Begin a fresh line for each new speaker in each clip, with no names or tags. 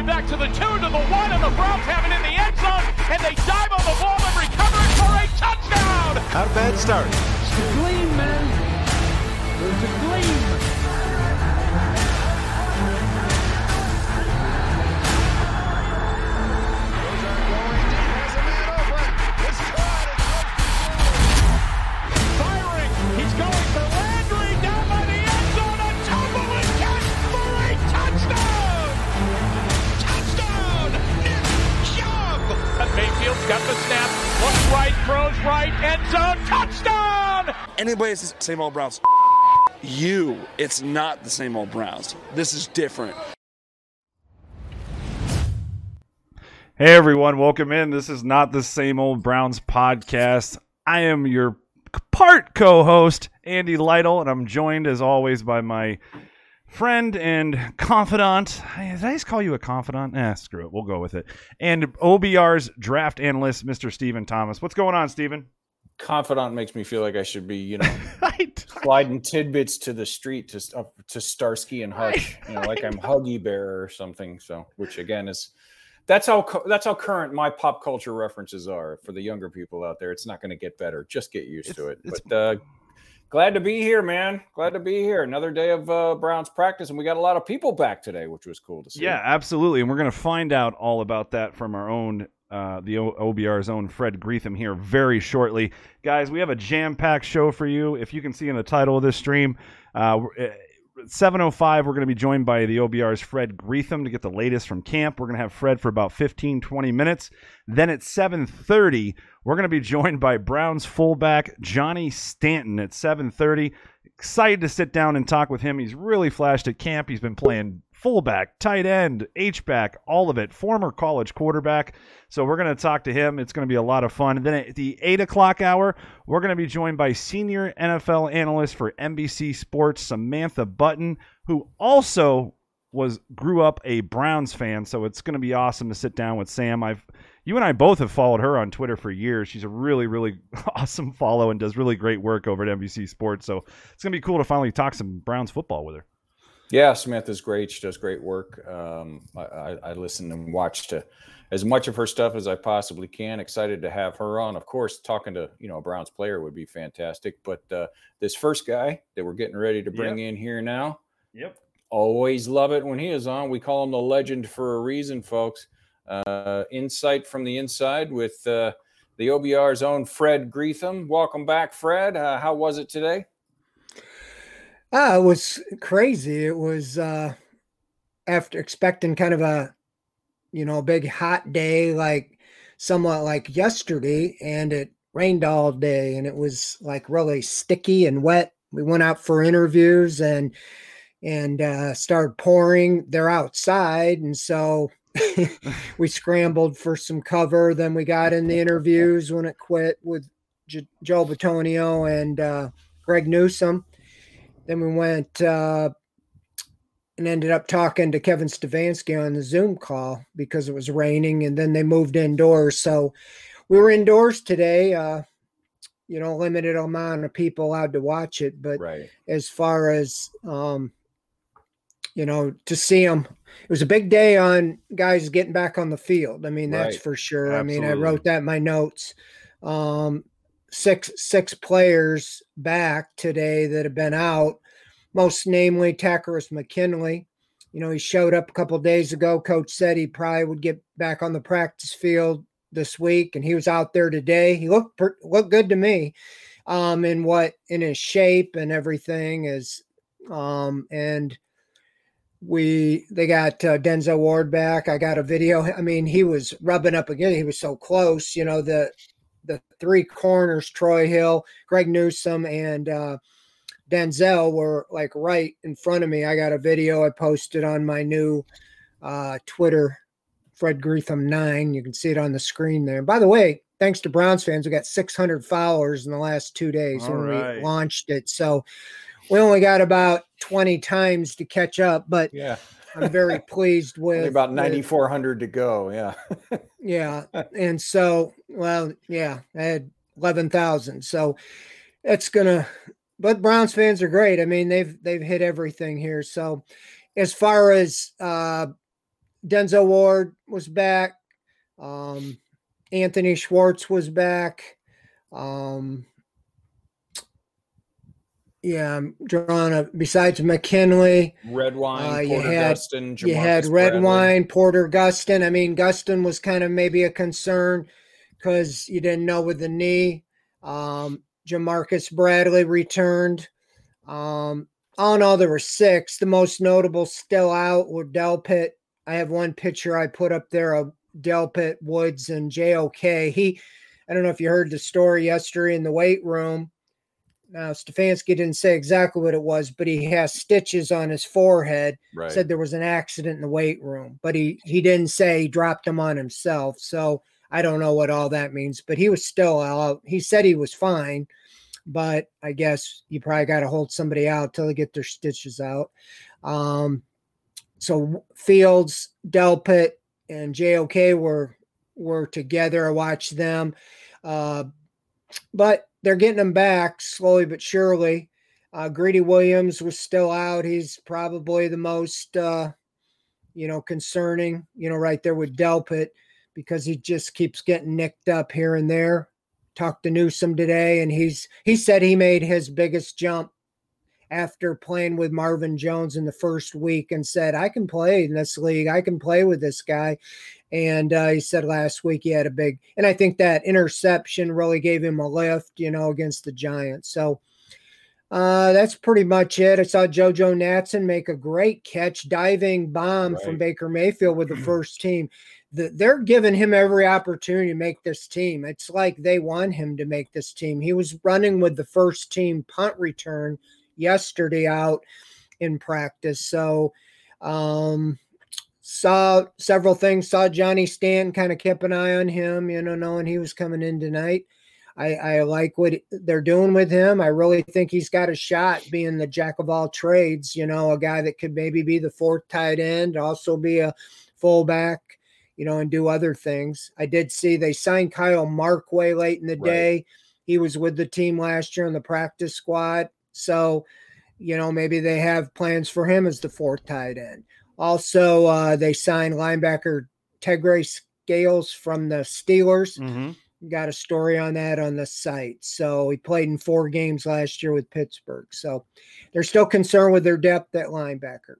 way back to the two, to the one, and the Browns have it in the end zone, and they dive on the ball and recover it for a touchdown.
Not a bad start.
It's a gleam, man. There's a gleam.
Got the snap, looks right, throws right, end zone, touchdown!
Anybody says same old Browns, you, it's not the same old Browns. This is different.
Hey everyone, welcome in. This is not the same old Browns podcast. I am your part co-host Andy Lytle, and I'm joined as always by my friend and confidant. Did I just call you a confidant? Eh, screw it. We'll go with it. And OBR's draft analyst, Mr. Stephen Thomas. What's going on, Stephen?
Confidant makes me feel like I should be, you know, sliding tidbits to the street to up to Starsky and Hutch, you know, like I'm Huggy Bear or something. So, which again is that's how that's how current my pop culture references are for the younger people out there. It's not going to get better. Just get used to it. But uh, glad to be here, man. Glad to be here. Another day of uh, Browns practice, and we got a lot of people back today, which was cool to see.
Yeah, absolutely. And we're going to find out all about that from our own, uh, the o- OBR's own Fred Greetham here very shortly. Guys, we have a jam packed show for you. If you can see in the title of this stream, uh, 705 we're going to be joined by the obr's fred greetham to get the latest from camp. We're going to have fred for about 15 20 minutes. Then at 730 we're going to be joined by browns fullback johnny stanton at 730 excited to sit down and talk with him. He's really flashed at camp. He's been playing fullback, tight end, H back, all of it. Former college quarterback. So we're going to talk to him. It's going to be a lot of fun. And then at the eight o'clock hour, we're going to be joined by senior NFL analyst for NBC Sports, Samantha Bunten, who also was grew up a Browns fan. So it's going to be awesome to sit down with Sam. I've you and I both have followed her on Twitter for years. She's a really, really awesome follow and does really great work over at NBC Sports. So it's going to be cool to finally talk some Browns football with her.
Yeah, Samantha's great. She does great work. Um, I, I, I listen and watch to as much of her stuff as I possibly can. Excited to have her on. Of course, talking to you know a Browns player would be fantastic. But uh, this first guy that we're getting ready to bring yep. in here now,
yep,
always love it when he is on. We call him the legend for a reason, folks. Uh, insight from the inside with uh, the OBR's own Fred Greetham. Welcome back, Fred. Uh, how was it today?
Ah, it was crazy. It was uh, after expecting kind of a, you know, big hot day, like somewhat like yesterday, and it rained all day, and it was like really sticky and wet. We went out for interviews and and uh, started pouring. They're outside, and so we scrambled for some cover. Then we got in the interviews when it quit with J- Joe Bitonio and uh, Greg Newsome then we went uh, and ended up talking to Kevin Stefanski on the Zoom call because it was raining, and then they moved indoors. So we were indoors today. Uh, you know, limited amount of people allowed to watch it, but
right.
as far as um, you know, to see them, it was a big day on guys getting back on the field. I mean, that's right. for sure. Absolutely. I mean, I wrote that in my notes. Um, six six players back today that have been out, most namely Takkarist McKinley. You know, he showed up a couple days ago. Coach said he probably would get back on the practice field this week, and he was out there today. He looked looked good to me, um, in what in his shape and everything is, um, and we they got uh, Denzel Ward back. I got a video. I mean, he was rubbing up again. He was so close. You know the the three corners, Troy Hill, Greg Newsome, and uh, Denzel were like right in front of me. I got a video I posted on my new uh, Twitter, Fred Greetham nine. You can see it on the screen there. And by the way, thanks to Browns fans, we got 600 followers in the last two days All when right. we launched it. So we only got about 20 times to catch up, but
yeah.
I'm very pleased with
Only about 9,400 to go. Yeah.
yeah. And so, well, yeah, I had 11,000. So it's going to, but Browns fans are great. I mean, they've, they've hit everything here. So as far as, uh, Denzel Ward was back. Um, Anthony Schwartz was back. Um, yeah, I'm drawing a besides McKinley,
Redwine, uh, you had Gustin,
you had Redwine, Porter Gustin. I mean, Gustin was kind of maybe a concern because you didn't know with the knee. Um, Jamarcus Bradley returned. Um, all in all, there were six. The most notable still out were Delpit. I have one picture I put up there of Delpit, Woods, and JOK. He, I don't know if you heard the story yesterday in the weight room now, Stefanski didn't say exactly what it was, but he has stitches on his forehead. Right. Said there was an accident in the weight room, but he he didn't say he dropped them on himself. So I don't know what all that means, but he was still out. He said he was fine, but I guess you probably got to hold somebody out till they get their stitches out. Um, so Fields, Delpit, and JOK were were together. I watched them, uh, but they're getting him back slowly but surely. Uh, Greedy Williams was still out. He's probably the most, uh, you know, concerning, you know, right there with Delpit because he just keeps getting nicked up here and there. Talked to Newsome today, and he's he said he made his biggest jump after playing with Marvin Jones in the first week and said, I can play in this league. I can play with this guy. And uh, he said last week he had a big, and I think that interception really gave him a lift, you know, against the Giants. So uh, that's pretty much it. I saw JoJo Natson make a great catch, diving bomb right. from Baker Mayfield with the first team. The, they're giving him every opportunity to make this team. It's like they want him to make this team. He was running with the first team punt return yesterday out in practice. So, um, saw several things. Saw Johnny Stanton, kind of kept an eye on him, you know, knowing he was coming in tonight. I, I like what they're doing with him. I really think he's got a shot being the jack of all trades, you know, a guy that could maybe be the fourth tight end, also be a fullback, you know, and do other things. I did see they signed Kyle Markway late in the right. day. He was with the team last year in the practice squad. So, you know, maybe they have plans for him as the fourth tight end. Also, uh, they signed linebacker Tegray Scales from the Steelers. Mm-hmm. Got a story on that on the site. So he played in four games last year with Pittsburgh. So they're still concerned with their depth at linebacker.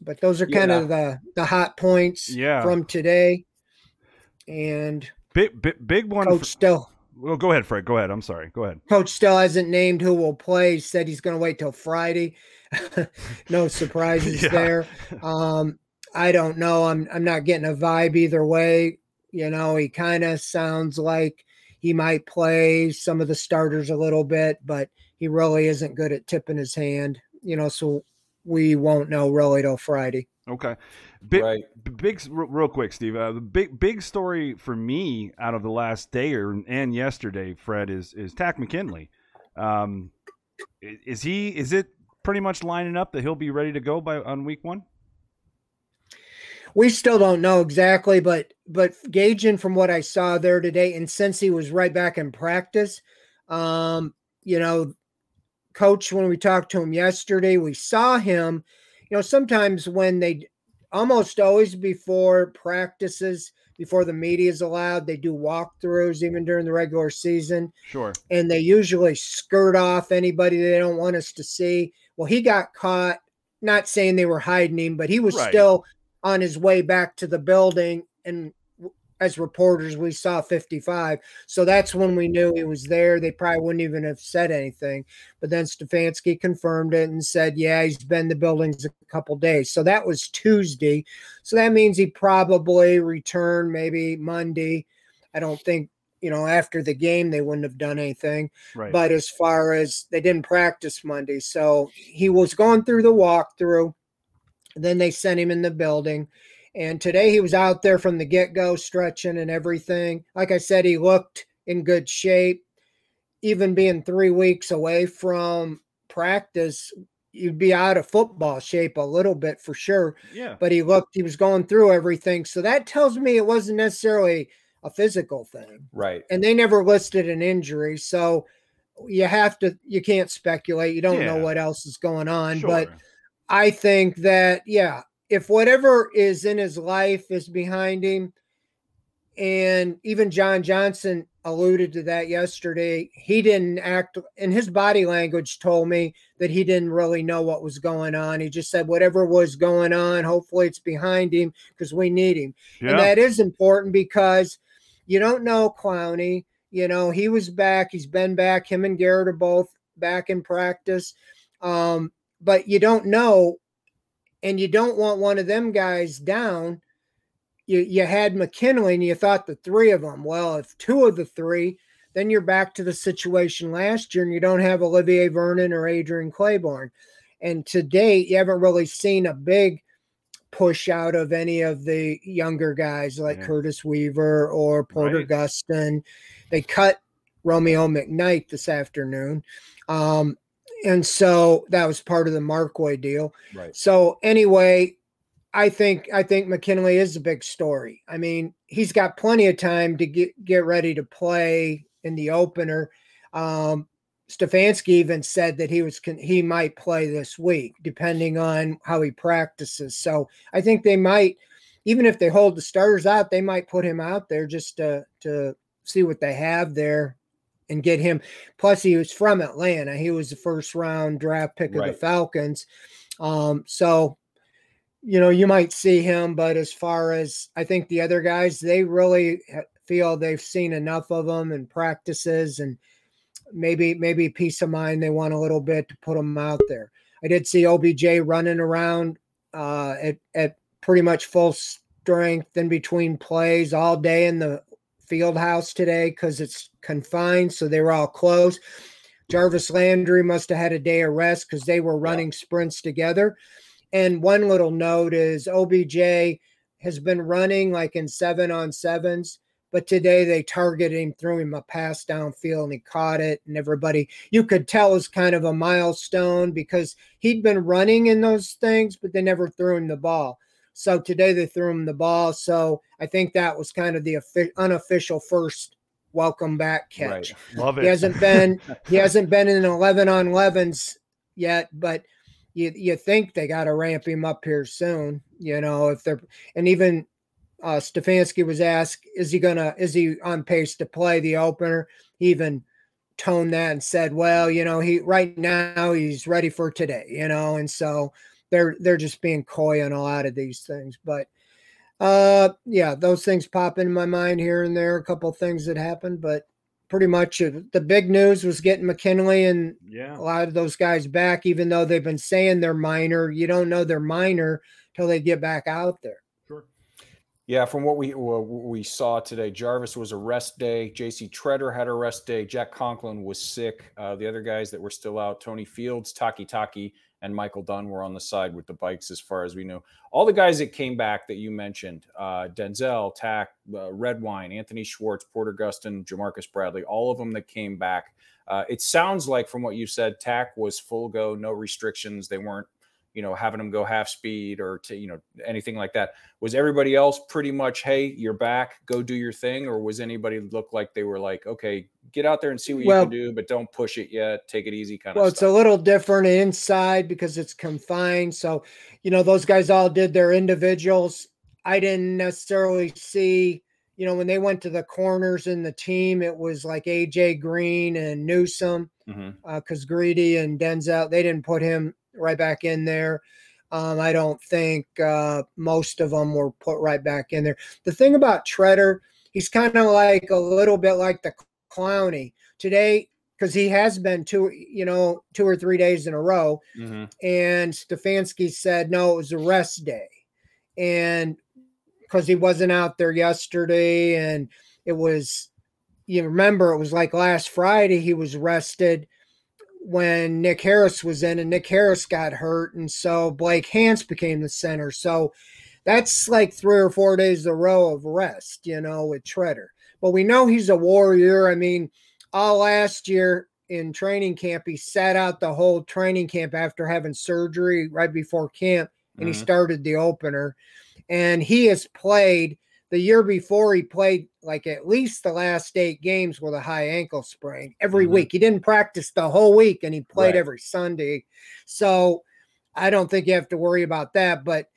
But those are kind yeah. of the the hot points yeah. from today. And
big big, big one.
Coach for, still
well, go ahead, Fred. Go ahead. I'm sorry. Go ahead.
Coach still hasn't named who will play. He said he's going to wait till Friday. no surprises yeah. there. Um, I don't know. I'm I'm not getting a vibe either way. You know, he kind of sounds like he might play some of the starters a little bit, but he really isn't good at tipping his hand. You know, so we won't know really till Friday.
Okay. Big, right. big, real quick, Steve. Uh, the big, big story for me out of the last day or and yesterday, Fred, is is Takk McKinley. Um, is he? Is it pretty much lining up that he'll be ready to go by on week one?
We still don't know exactly, but but gauging from what I saw there today, and since he was right back in practice, um, you know, coach, when we talked to him yesterday, we saw him. You know, sometimes when they almost always before practices, before the media is allowed, they do walkthroughs even during the regular season.
Sure.
And they usually skirt off anybody they don't want us to see. Well, he got caught, not saying they were hiding him, but he was right. still on his way back to the building and as reporters, we saw 55. So that's when we knew he was there. They probably wouldn't even have said anything. But then Stefanski confirmed it and said, yeah, he's been in the buildings a couple days. So that was Tuesday. So that means he probably returned maybe Monday. I don't think, you know, after the game, they wouldn't have done anything. Right. But as far as they didn't practice Monday. So he was going through the walkthrough. Then they sent him in the building and today he was out there from the get go, stretching and everything. Like I said, he looked in good shape. Even being three weeks away from practice, you'd be out of football shape a little bit for sure.
Yeah.
But he looked, he was going through everything. So that tells me it wasn't necessarily a physical thing.
Right.
And they never listed an injury. So you have to, you can't speculate. You don't yeah. know what else is going on. Sure. But I think that, yeah, if whatever is in his life is behind him, and even John Johnson alluded to that yesterday. He didn't act, and his body language told me that he didn't really know what was going on. He just said, whatever was going on, hopefully it's behind him because we need him. Yeah. And that is important because you don't know Clowney. You know, he was back, he's been back. Him and Garrett are both back in practice. Um, but you don't know, and you don't want one of them guys down you you had McKinley and you thought the three of them. Well, if two of the three, then you're back to the situation last year and you don't have Olivier Vernon or Adrian Clayborn. And to date, you haven't really seen a big push out of any of the younger guys like yeah. Curtis Weaver or Porter right. Gustin. They cut Romeo McKnight this afternoon. Um, and so that was part of the Markway deal. Right. So anyway, I think I think McKinley is a big story. I mean, he's got plenty of time to get get ready to play in the opener. Um, Stefanski even said that he was he might play this week, depending on how he practices. So I think they might, even if they hold the starters out, they might put him out there just to to see what they have there and get him. Plus, he was from Atlanta. He was the first round draft pick right. of the Falcons. Um, so you know, you might see him, but as far as I think the other guys, they really feel they've seen enough of them in practices and maybe maybe peace of mind they want a little bit to put them out there. I did see OBJ running around uh, at at pretty much full strength in between plays all day in the field house today because it's confined, so they were all closed. Jarvis Landry must have had a day of rest because they were running sprints together. And one little note is OBJ has been running like in seven on sevens, but today they targeted him, threw him a pass downfield, and he caught it. And everybody, you could tell, was kind of a milestone because he'd been running in those things, but they never threw him the ball. So today they threw him the ball. So I think that was kind of the unofficial first welcome back catch.
Right. Love it.
He hasn't been he hasn't been in 11 on 11s yet, but you you think they got to ramp him up here soon. You know, if they're and even uh, Stefanski was asked, is he gonna is he on pace to play the opener? He even toned that and said, well, you know, he right now he's ready for today. You know, and so they're they're just being coy on a lot of these things, but. Uh, yeah, those things pop in my mind here and there. A couple things that happened, but pretty much the big news was getting McKinley and yeah. a lot of those guys back, even though they've been saying they're minor. You don't know they're minor till they get back out there.
Sure. Yeah, from what we what we saw today, Jarvis was a rest day. J.C. Tretter had a rest day. Jack Conklin was sick. Uh, the other guys that were still out, Tony Fields, Takitaki, and Michael Dunn were on the side with the bikes, as far as we know. All the guys that came back that you mentioned uh, Denzel, Takk, uh, Redwine, Anthony Schwartz, Porter Gustin, Jamarcus Bradley, all of them that came back. Uh, it sounds like, from what you said, Takk was full go, no restrictions. They weren't you know, having them go half speed or to, you know, anything like that. Was everybody else pretty much, hey, you're back, go do your thing? Or was anybody look like they were like, okay, get out there and see what well, you can do, but don't push it yet, take it easy kind
well,
of
Well, it's a little different inside because it's confined. So, you know, those guys all did their individuals. I didn't necessarily see, you know, when they went to the corners in the team, it was like AJ Green and Newsome because mm-hmm. uh, Greedy and Denzel, they didn't put him right back in there. Um, I don't think uh, most of them were put right back in there. The thing about Tretter, he's kind of like a little bit like the Clowney today because he has been two, you know, two or three days in a row. Mm-hmm. And Stefanski said no, it was a rest day, and because he wasn't out there yesterday, and it was, you remember, it was like last Friday he was rested when Nick Harris was in and Nick Harris got hurt. And so Blake Hance became the center. So that's like three or four days a row of rest, you know, with Tretter. But we know he's a warrior. I mean, all last year in training camp, he sat out the whole training camp after having surgery right before camp and mm-hmm. he started the opener. And he has played the year before he played like at least the last eight games with a high ankle sprain every mm-hmm. week. He didn't practice the whole week and he played right. every Sunday. So I don't think you have to worry about that. But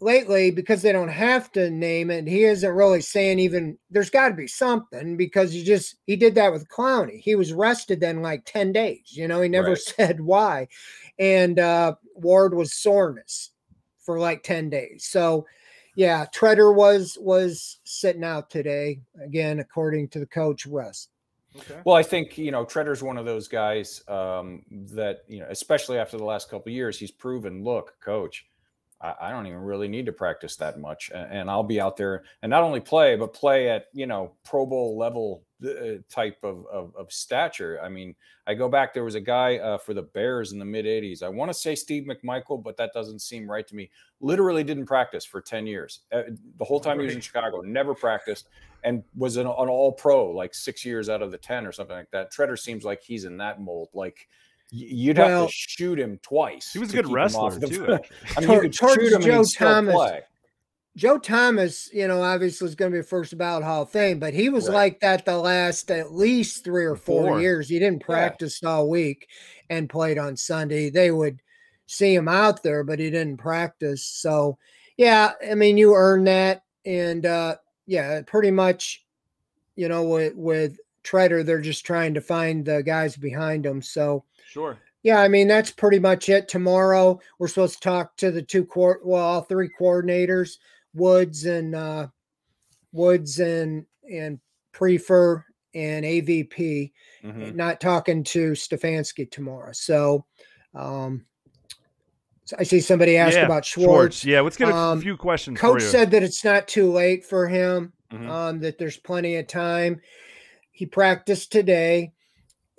lately because they don't have to name it, he isn't really saying even there's got to be something because he just he did that with Clowney. He was rested then like 10 days. You know, he never right. said why. And uh Ward was soreness for like 10 days. So yeah, Tretter was was sitting out today again, according to the coach rest.
Okay. Well, I think you know Tretter's one of those guys um, that you know, especially after the last couple years, he's proven. Look, coach, I, I, don't even really need to practice that much, and, I'll be out there and not only play, but play at you know Pro Bowl level uh, type of, of, of stature. I mean, I go back. There was a guy uh, for the Bears in the mid '80s. I want to say Steve McMichael, but that doesn't seem right to me. Literally didn't practice for 10 years. Uh, the whole time he was in Chicago, never practiced, and was an, an All Pro like six years out of the 10 or something like that. Tretter seems like he's in that mold. Like you'd well, have to shoot him twice.
He was a good wrestler too.
I mean, you could shoot him Joe and Thomas, play.
Joe Thomas, you know, obviously is going to be first ballot Hall of Fame, but he was right. like that the last at least three or four, four. years. He didn't practice yeah. all week and played on Sunday. They would see him out there, but he didn't practice. So, yeah, I mean, you earn that, and uh, yeah, pretty much, you know, with with Tretter, they're just trying to find the guys behind him. So,
sure,
yeah, I mean that's pretty much it. Tomorrow we're supposed to talk to the two court, well, all three coordinators. Woods and uh, Woods and and Priefer and AVP. Mm-hmm. Not talking to Stefanski tomorrow. So, um, I see somebody asked yeah, about Schwartz. Schwartz.
Yeah, let's get a um, few questions.
Coach said that it's not too late for him. Mm-hmm. Um, that there's plenty of time. He practiced today.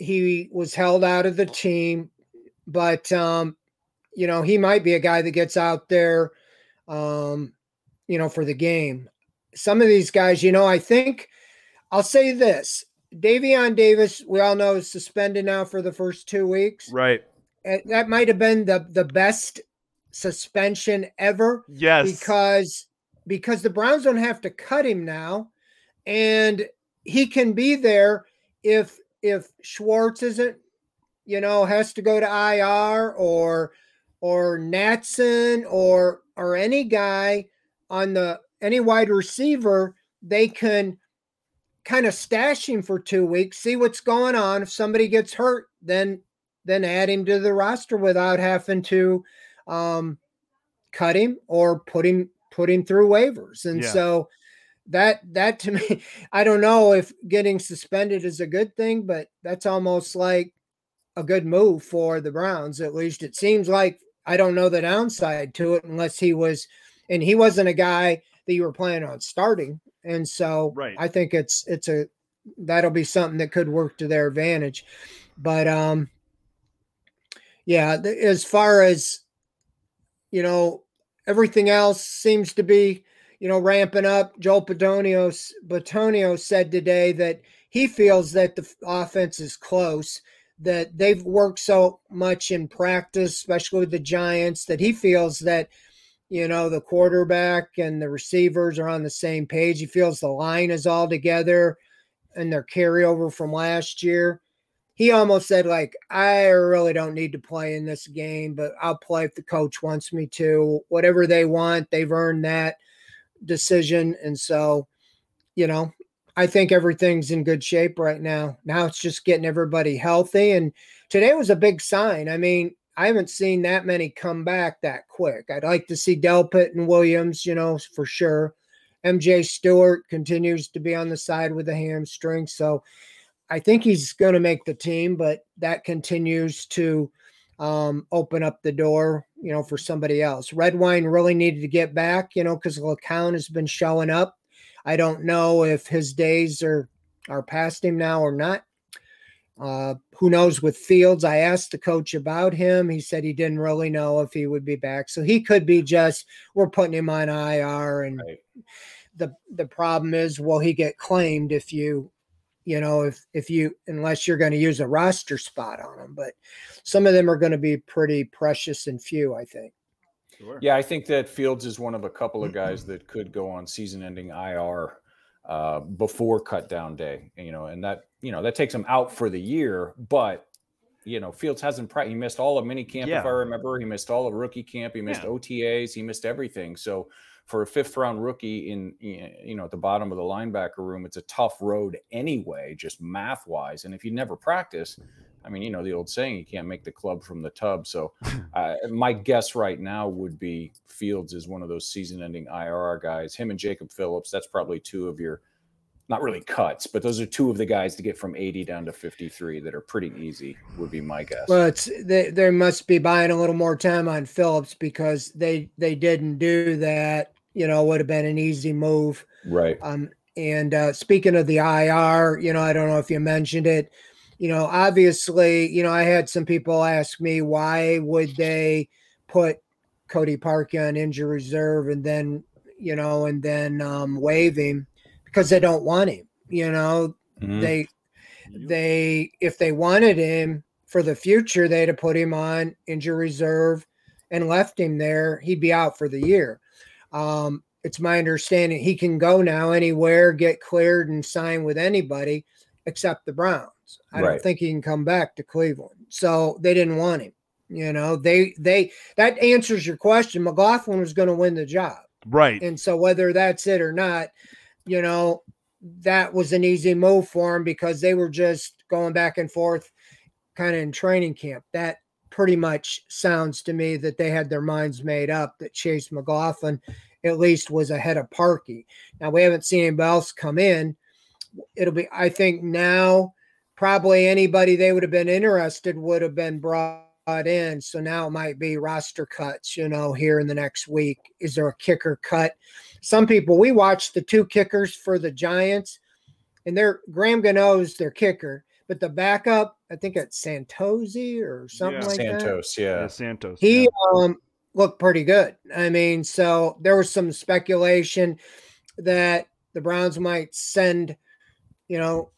He was held out of the team, but um, you know he might be a guy that gets out there um, you know, for the game. Some of these guys, you know, I think I'll say this Davion Davis, we all know is suspended now for the first two weeks.
Right.
And that might have been the, the best suspension ever.
Yes.
Because because the Browns don't have to cut him now. And he can be there if if Schwartz isn't, you know, has to go to IR or or Natson or or any guy on the any wide receiver, they can kind of stash him for two weeks, see what's going on. If somebody gets hurt, then then add him to the roster without having to um, cut him or put him put him through waivers. And yeah. so that that to me, I don't know if getting suspended is a good thing, but that's almost like a good move for the Browns. At least it seems like I don't know the downside to it unless he was and he wasn't a guy that you were planning on starting. And so
right.
I think it's it's a that'll be something that could work to their advantage. But um yeah, as far as you know, everything else seems to be, you know, ramping up. Joel Bitonio, Bitonio said today that he feels that the offense is close, that they've worked so much in practice, especially with the Giants, that he feels that you know, the quarterback and the receivers are on the same page. He feels the line is all together and their carryover from last year. He almost said, like, I really don't need to play in this game, but I'll play if the coach wants me to. Whatever they want, they've earned that decision. And so, you know, I think everything's in good shape right now. Now it's just getting everybody healthy. And today was a big sign. I mean, I haven't seen that many come back that quick. I'd like to see Delpit and Williams, you know, for sure. MJ Stewart continues to be on the side with the hamstring. So I think he's going to make the team, but that continues to um, open up the door, you know, for somebody else. Redwine really needed to get back, you know, because LeCounte has been showing up. I don't know if his days are are past him now or not. Uh, who knows with Fields? I asked the coach about him. He said he didn't really know if he would be back. So he could be just we're putting him on IR. And right. the the problem is, will he get claimed if you, you know, if if you unless you're going to use a roster spot on them, But some of them are going to be pretty precious and few, I think.
Sure. Yeah, I think that Fields is one of a couple of guys that could go on season-ending IR uh, before cut down day. You know, and that you know that takes him out for the year, but you know, Fields hasn't. He missed all of mini camp, yeah. if I remember. He missed all of rookie camp. He missed yeah. OTAs. He missed everything. So for a fifth round rookie in you know at the bottom of the linebacker room, it's a tough road anyway, just math wise. And if you never practice, I mean, you know the old saying, you can't make the club from the tub. So uh, my guess right now would be Fields is one of those season-ending IR guys. Him and Jacob Phillips. That's probably two of your not really cuts, but those are two of the guys to get from 80 down to 53 that are pretty easy, would be my guess.
Well, it's they, they must be buying a little more time on Phillips because they they didn't do that. You know, would have been an easy move.
Right.
Um, and uh, speaking of the IR, you know, I don't know if you mentioned it. You know, obviously, you know, I had some people ask me why would they put Cody Parkey on injury reserve and then, you know, and then um, waive him because they don't want him. You know, mm-hmm. they they if they wanted him for the future, they'd have put him on injury reserve and left him there. He'd be out for the year. Um, it's my understanding he can go now anywhere, get cleared, and sign with anybody except the Browns. I right. don't think he can come back to Cleveland. So they didn't want him. You know, they they that answers your question. McLaughlin was going to win the job.
Right.
And so whether that's it or not, you know, that was an easy move for him because they were just going back and forth kind of in training camp. That pretty much sounds to me that they had their minds made up that Chase McLaughlin at least was ahead of Parkey. Now we haven't seen anybody else come in. It'll be, I think now probably anybody they would have been interested would have been brought in. So now it might be roster cuts, you know, here in the next week. Is there a kicker cut? some people we watched the two kickers for the Giants, and they're Graham Gano's their kicker, but the backup, I think it's Santoso or something yeah. like
Santos,
that.
Yeah.
yeah, Santos.
He yeah. um looked pretty good. I mean, so there was some speculation that the Browns might send, you know,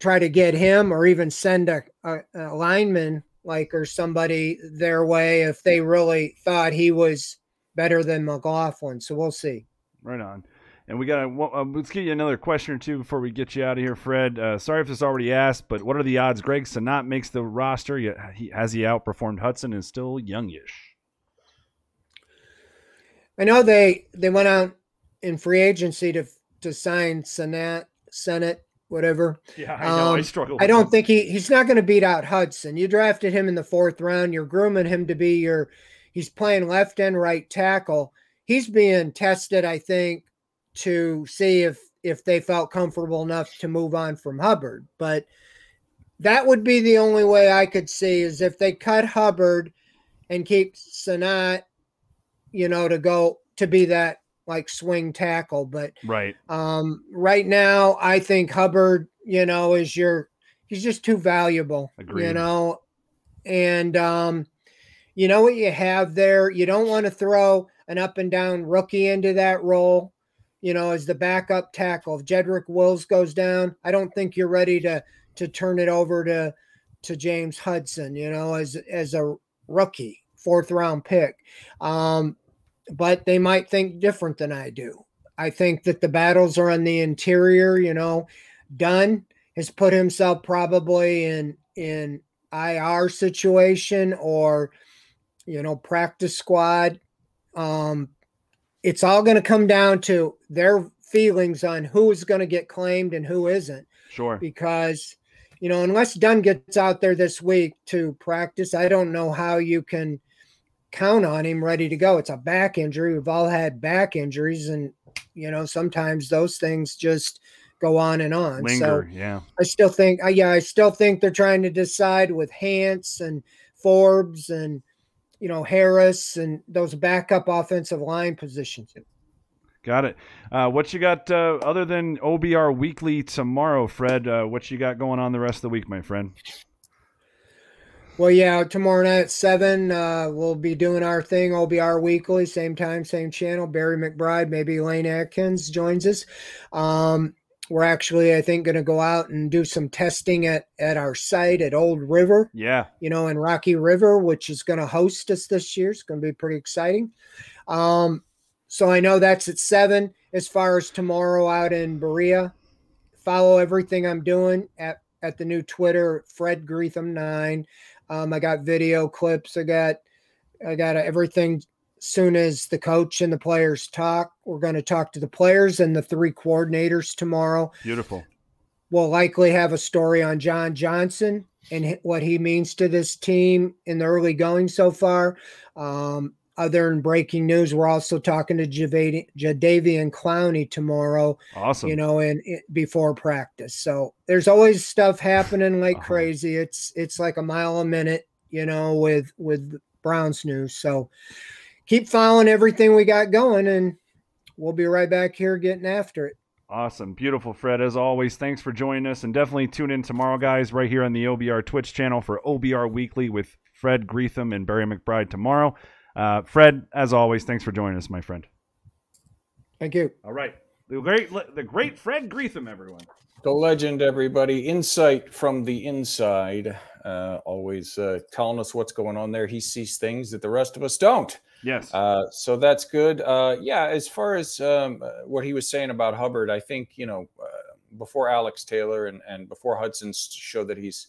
try to get him or even send a, a, a lineman like or somebody their way if they really thought he was better than McLaughlin. So we'll see.
Right on. And we got to uh, let's get you another question or two before we get you out of here, Fred. Uh, sorry if this already asked, but what are the odds Greg Senat makes the roster? He, has he outperformed Hudson? Is still youngish.
I know they they went out in free agency to to sign Senat, Senate, whatever.
Yeah, I know. Um, I struggle.
I don't him. think he he's not going to beat out Hudson. You drafted him in the fourth round. You're grooming him to be your. He's playing left and right tackle he's being tested, I think, to see if if they felt comfortable enough to move on from Hubbard. But that would be the only way I could see is if they cut Hubbard and keep Senat, you know, to go to be that like swing tackle. But
right,
um, right now I think Hubbard, you know, is your he's just too valuable. Agreed. You know, and um, you know what you have there. You don't want to throw an up and down rookie into that role, you know, as the backup tackle. If Jedrick Wills goes down, I don't think you're ready to to turn it over to to James Hudson, you know, as as a rookie, fourth round pick. Um, but they might think different than I do. I think that the battles are on the interior, you know. Dunn has put himself probably in in IR situation or you know practice squad um, it's all going to come down to their feelings on who is going to get claimed and who isn't.
Sure.
Because, you know, unless Dunn gets out there this week to practice, I don't know how you can count on him ready to go. It's a back injury. We've all had back injuries, and, you know, sometimes those things just go on and on.
Linger, so yeah.
I still think, uh, yeah, I still think they're trying to decide with Hance and Forbes and you know Harris and those backup offensive line positions.
Got it. Uh, what you got uh, other than OBR weekly tomorrow, Fred? Uh, what you got going on the rest of the week, my friend?
Well, yeah, tomorrow night at seven, uh, we'll be doing our thing. OBR weekly, same time, same channel. Barry McBride, maybe Lane Adkins joins us. Um, we're actually, I think, going to go out and do some testing at at our site at Old River.
Yeah,
you know, in Rocky River, which is going to host us this year. It's going to be pretty exciting. Um, so I know that's at seven. As far as tomorrow out in Berea, follow everything I'm doing at at the new Twitter, Fred Greetham nine. Um, I got video clips. I got I got everything. Soon as the coach and the players talk, we're going to talk to the players and the three coordinators tomorrow.
Beautiful.
We'll likely have a story on John Johnson and what he means to this team in the early going so far. Um, other than breaking news, we're also talking to Jadavian, Jadeveon Clowney tomorrow.
Awesome.
You know, and before practice. So there's always stuff happening like uh-huh. crazy. It's it's like a mile a minute, you know, with with Browns news. So keep following everything we got going, and we'll be right back here getting after it.
Awesome. Beautiful, Fred. As always, thanks for joining us. And definitely tune in tomorrow, guys, right here on the OBR Twitch channel for OBR Weekly with Fred Greetham and Barry McBride tomorrow. Uh, Fred, as always, thanks for joining us, my friend.
Thank you.
All right. The great, the great Fred Greetham, everyone.
The legend, everybody. Insight from the inside. Uh, always uh, telling us what's going on there. He sees things that the rest of us don't.
Yes.
Uh, so that's good. Uh, yeah, as far as um, uh, what he was saying about Hubbard, I think you know uh, before Alex Taylor and, and before Hudson showed that he's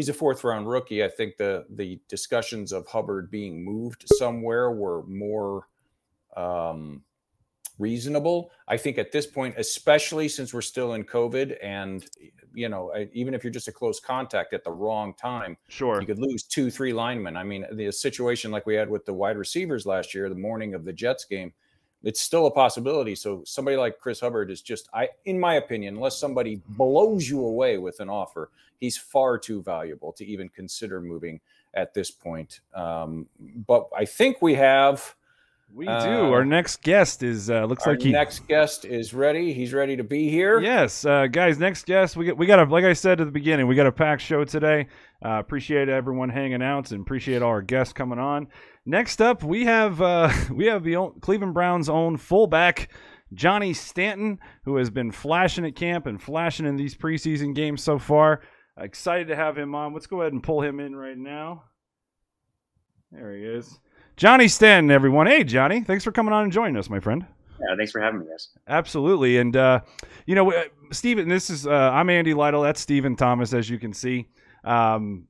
he's a fourth round rookie. I think the the discussions of Hubbard being moved somewhere were more um, reasonable. I think at this point, especially since we're still in COVID, and you know, even if you're just a close contact at the wrong time,
sure,
you could lose two, three linemen. I mean, the situation like we had with the wide receivers last year, the morning of the Jets game, it's still a possibility. So somebody like Chris Hubbard is just, I, in my opinion, unless somebody blows you away with an offer, he's far too valuable to even consider moving at this point. Um, but I think we have
we do. Uh, Our next guest is uh, looks like he.
Next guest is ready. He's ready to be here.
Yes, uh, guys. Next guest. We got we got a like I said at the beginning. We got a packed show today. Uh, appreciate everyone hanging out and appreciate all our guests coming on. Next up, we have uh, we have the old, Cleveland Browns' own fullback. Johnny Stanton, who has been flashing at camp and flashing in these preseason games so far. Excited to have him on. Let's go ahead and pull him in right now. There he is. Johnny Stanton, everyone. Hey, Johnny. Thanks for coming on and joining us, my friend.
Yeah, thanks for having me, guys.
Absolutely. And, uh, you know, uh, Steven, this is, uh, I'm Andy Lytle. That's Stephen Thomas, as you can see. Um,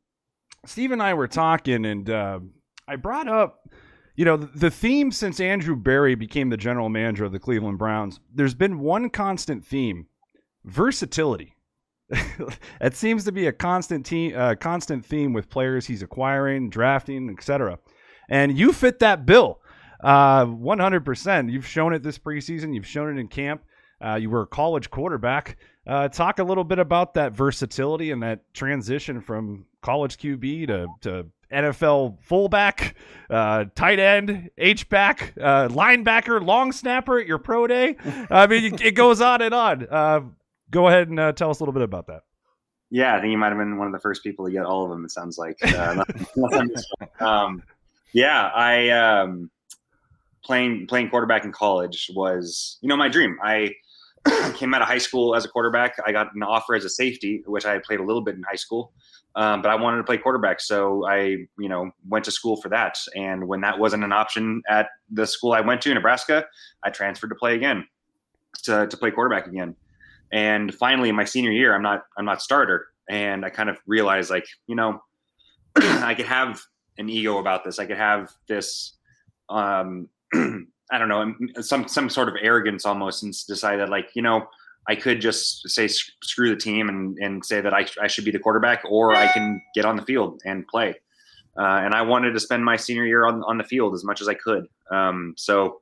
Steve and I were talking, and uh, I brought up, you know, the theme since Andrew Berry became the general manager of the Cleveland Browns, there's been one constant theme versatility. it seems to be a constant, uh, constant theme with players he's acquiring, drafting, etc. And you fit that bill uh, 100%. You've shown it this preseason, you've shown it in camp. Uh, you were a college quarterback. Uh, talk a little bit about that versatility and that transition from college QB to, to NFL fullback, uh, tight end, H back, uh, linebacker, long snapper at your pro day. I mean, it goes on and on. Uh, go ahead and uh, tell us a little bit about that.
Yeah, I think you might have been one of the first people to get all of them. It sounds like. Uh, um, yeah, I um, playing playing quarterback in college was you know my dream. I came out of high school as a quarterback. I got an offer as a safety, which I had played a little bit in high school, um, but I wanted to play quarterback, so I you know went to school for that. And when that wasn't an option at the school I went to, Nebraska, I transferred to play again, to to play quarterback again. And finally, in my senior year, I'm not I'm not starter, and I kind of realized like you know I could have an ego about this. I could have this, um, I don't know, some some sort of arrogance almost, and decide that like you know I could just say screw the team and and say that I I should be the quarterback, or I can get on the field and play. Uh, and I wanted to spend my senior year on on the field as much as I could. Um, so,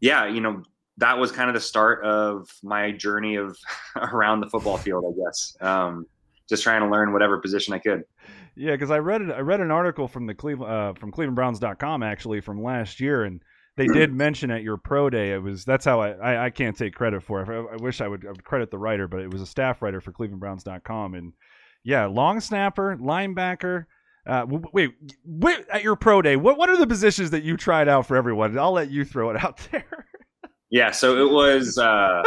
yeah, you know, that was kind of the start of my journey of around the football field, I guess. Um, just trying to learn whatever position I could.
Yeah, because I read. I read an article from the Cleveland uh, from ClevelandBrowns.com actually from last year, and they did mention at your pro day. It was that's how I I, I can't take credit for it. I, I wish I would, I would, credit the writer, but it was a staff writer for ClevelandBrowns.com, and yeah, long snapper, linebacker. Uh, wait, wait, at your pro day, what what are the positions that you tried out for everyone? I'll let you throw it out there.
yeah, so it was uh,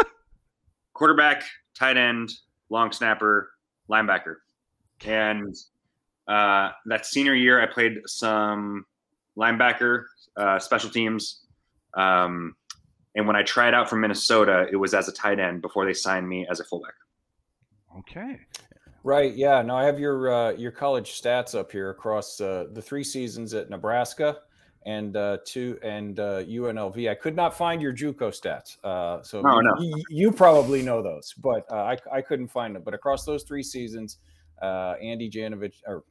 quarterback, tight end, long snapper, linebacker, and uh, that senior year, I played some linebacker, uh, special teams. Um, and when I tried out for Minnesota, it was as a tight end before they signed me as a fullback.
Okay.
Right. Yeah. No, I have your uh, your college stats up here across uh, the three seasons at Nebraska and uh, two and uh, UNLV. I could not find your JUCO stats, uh, so
no, no.
You, you, probably know those, but uh, I, I couldn't find them. But across those three seasons, uh, Andy Janovich or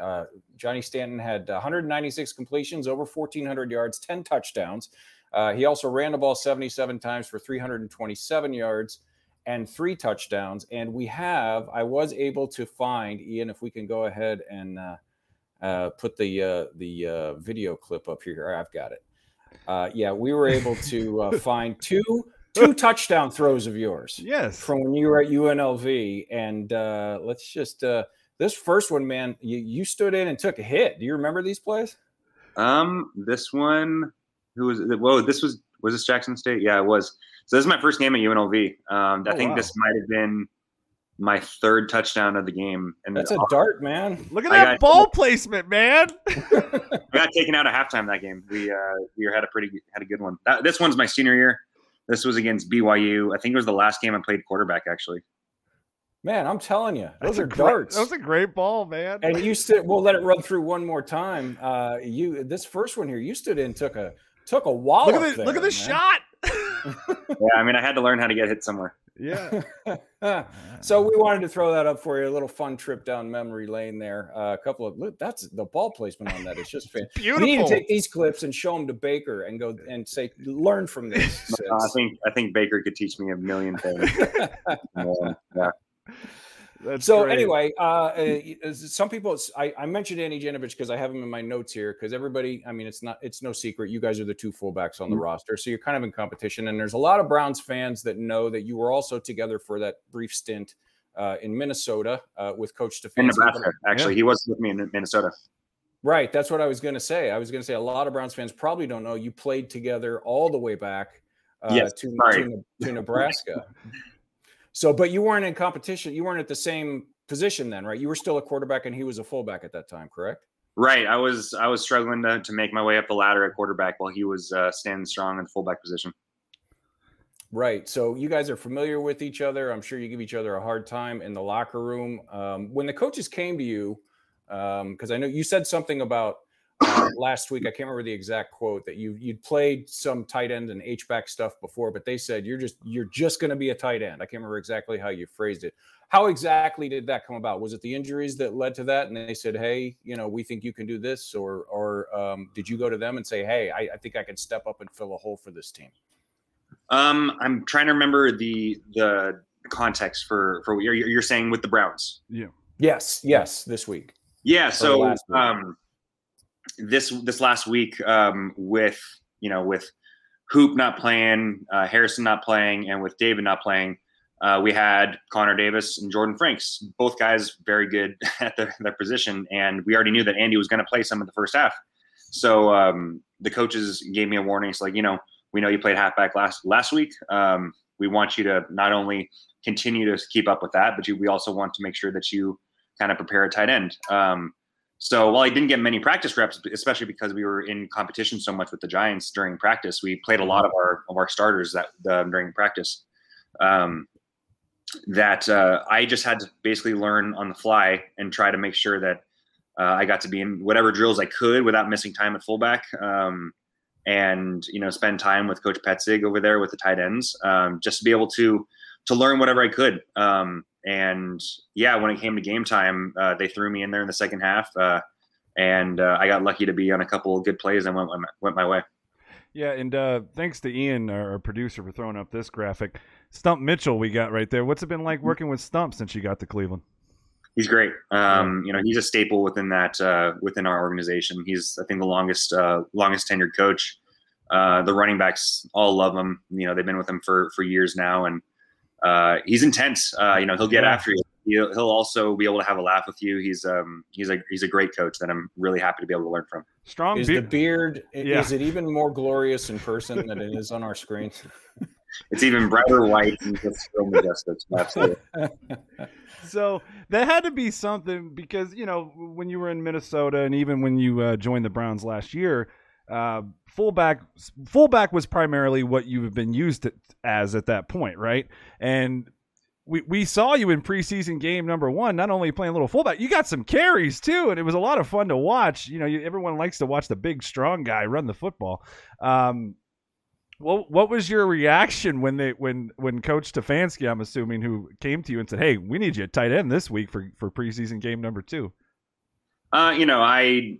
uh, Johnny Stanton had 196 completions, over 1,400 yards, 10 touchdowns. he also ran the ball 77 times for 327 yards and three touchdowns. And we have, I was able to find Ian, if we can go ahead and uh, uh, put the uh, the uh, video clip up here. I've got it. Uh, yeah, we were able to uh, find two two touchdown throws of yours.
Yes,
from when you were at UNLV. And let's just this first one, man. You you stood in and took a hit. Do you remember these plays?
Um, this one. Who was it? Whoa, this was was this Jackson State? Yeah, it was. So this is my first game at UNLV. Um, I oh, think wow. this might have been my third touchdown of the game.
And that's a dart, man.
Look at that got, ball placement, man.
I got taken out at halftime that game. We uh, we had a pretty had a good one. That, this one's my senior year. This was against BYU. I think it was the last game I played quarterback actually.
Man, I'm telling you, those
that's
are darts.
that was a great ball, man.
And you stood. We'll let it run through one more time. Uh, you this first one here, you stood in, took a took a wallop.
Look at the
there,
look at the shot
yeah, I mean, I had to learn how to get hit somewhere.
Yeah.
so we wanted to throw that up for you. A little fun trip down memory lane there. Uh, a couple of look, that's the ball placement on that is just fantastic.
Beautiful.
We need to take these clips and show them to Baker and go and say, learn from this.
I think I think Baker could teach me a million things. yeah.
That's so great. anyway, uh, uh some people, I, I mentioned Andy Janovich because I have him in my notes here because everybody, I mean, it's not, it's no secret. You guys are the two fullbacks on the mm-hmm. roster, so you're kind of in competition. And there's a lot of Browns fans that know that you were also together for that brief stint uh, in Minnesota uh, with Coach Stefanski.
In Nebraska, actually, yeah. he was with me in Minnesota.
Right, that's what I was going to say. I was going to say a lot of Browns fans probably don't know you played together all the way back uh,
yes,
to, to, to Nebraska. So, but you weren't in competition. You weren't at the same position then, right? You were still a quarterback, and he was a fullback at that time, correct?
Right. I was I was struggling to, to make my way up the ladder at quarterback while he was uh, standing strong in the fullback position.
Right. So you guys are familiar with each other. I'm sure you give each other a hard time in the locker room. Um, when the coaches came to you, because um, I know you said something about uh, last week. I can't remember the exact quote that you you'd played some tight end and H back stuff before, but they said you're just you're just going to be a tight end. I can't remember exactly how you phrased it. How exactly did that come about? Was it the injuries that led to that, and they said, "Hey, you know, we think you can do this," or or um, did you go to them and say, "Hey, I, I think I can step up and fill a hole for this team"?
Um, I'm trying to remember the the context for for what you're, you're saying with the Browns.
Yeah.
Yes. Yes. This week.
Yeah. So um, this this last week um, with you know with Hoop not playing, uh, Harrison not playing, and with David not playing, uh, we had Connor Davis and Jordan Franks, both guys very good at their, their position, and we already knew that Andy was going to play some in the first half. So um, the coaches gave me a warning. It's like you know we know you played halfback last last week. Um, we want you to not only continue to keep up with that, but you, we also want to make sure that you kind of prepare a tight end. Um, so while I didn't get many practice reps, especially because we were in competition so much with the Giants during practice, we played a lot of our of our starters that uh, during practice. Um, that uh, I just had to basically learn on the fly and try to make sure that uh, I got to be in whatever drills I could without missing time at fullback, um, and you know spend time with Coach Petzing over there with the tight ends, um, just to be able to to learn whatever I could. Um, and yeah, when it came to game time, uh, they threw me in there in the second half, uh, and uh, I got lucky to be on a couple of good plays and went went my way.
Yeah, and uh, thanks to Ian, our producer, for throwing up this graphic. Stump Mitchell, we got right there. What's it been like working with Stump since you got to Cleveland?
He's great. Um, you know, he's a staple within that uh, within our organization. He's, I think, the longest uh, longest tenured coach. The running backs all love him. You know, they've been with him for for years now, and uh, he's intense. Uh, you know, he'll get yeah. after you. He'll, he'll, also be able to have a laugh with you. He's um he's a he's a great coach that I'm really happy to be able to learn from.
Strong.
Is beard. the beard yeah. is it even more glorious in person than it is on our screens?
It's even brighter white and just so majestic. Absolutely.
so that had to be something because you know when you were in Minnesota and even when you uh, joined the Browns last year, uh, fullback fullback was primarily what you've been used as at that point, right? And we, we saw you in preseason game number one, not only playing a little fullback, you got some carries too, and it was a lot of fun to watch. You know, you, everyone likes to watch the big, strong guy run the football. Um, what what was your reaction when they when when Coach Stefanski, I'm assuming, who came to you and said, "Hey, we need you at tight end this week for for preseason game number two?
Uh, you know, I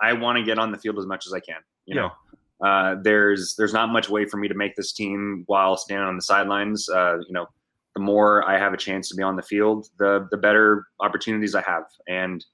I want to get on the field as much as I can. You yeah. know, uh, there's there's not much way for me to make this team while standing on the sidelines. Uh, you know, the more I have a chance to be on the field, the the better opportunities I have, and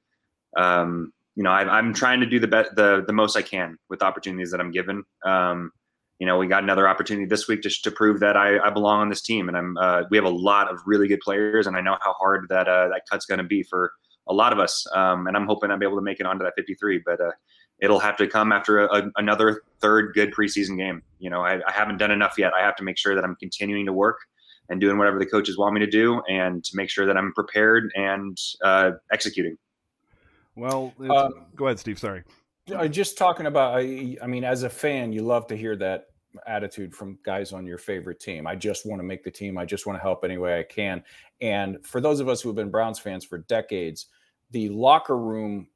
um, you know, I, am trying to do the best the the most I can with opportunities that I'm given. Um, you know, we got another opportunity this week just to prove that I, I belong on this team, and I'm. Uh, we have a lot of really good players, and I know how hard that uh, that cut's going to be for a lot of us. Um, and I'm hoping I'll be able to make it onto that 53, but uh, it'll have to come after a, a, another third good preseason game. You know, I, I, haven't done enough yet. I have to make sure that I'm continuing to work and doing whatever the coaches want me to do, and to make sure that I'm prepared and uh, executing.
Well, uh, go ahead, Steve. Sorry.
Just talking about, I, I mean, as a fan, you love to hear that attitude from guys on your favorite team. I just want to make the team. I just want to help any way I can. And for those of us who have been Browns fans for decades, the locker room,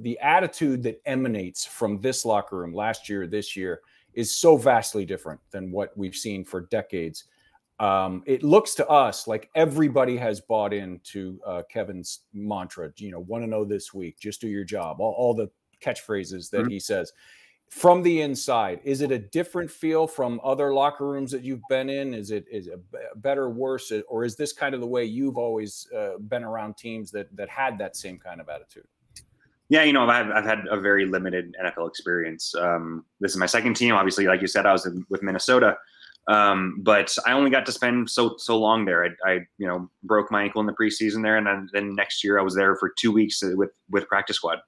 the attitude that emanates from this locker room last year, this year, is so vastly different than what we've seen for decades. Um, it looks to us like everybody has bought into uh, Kevin's mantra. You know, want to know this week, just do your job. All, all the catchphrases that mm-hmm. he says from the inside is it a different feel from other locker rooms that you've been in? Is it is it better worse? Or is this kind of the way you've always uh, been around teams that that had that same kind of attitude?
Yeah you know i've, I've had a very limited nfl experience. Um, this is my second team. Obviously like you said i was in, with minnesota. Um, but i only got to spend so so long there. I, I, you know broke my ankle in the preseason there and then, then next year i was there for two weeks with with practice squad.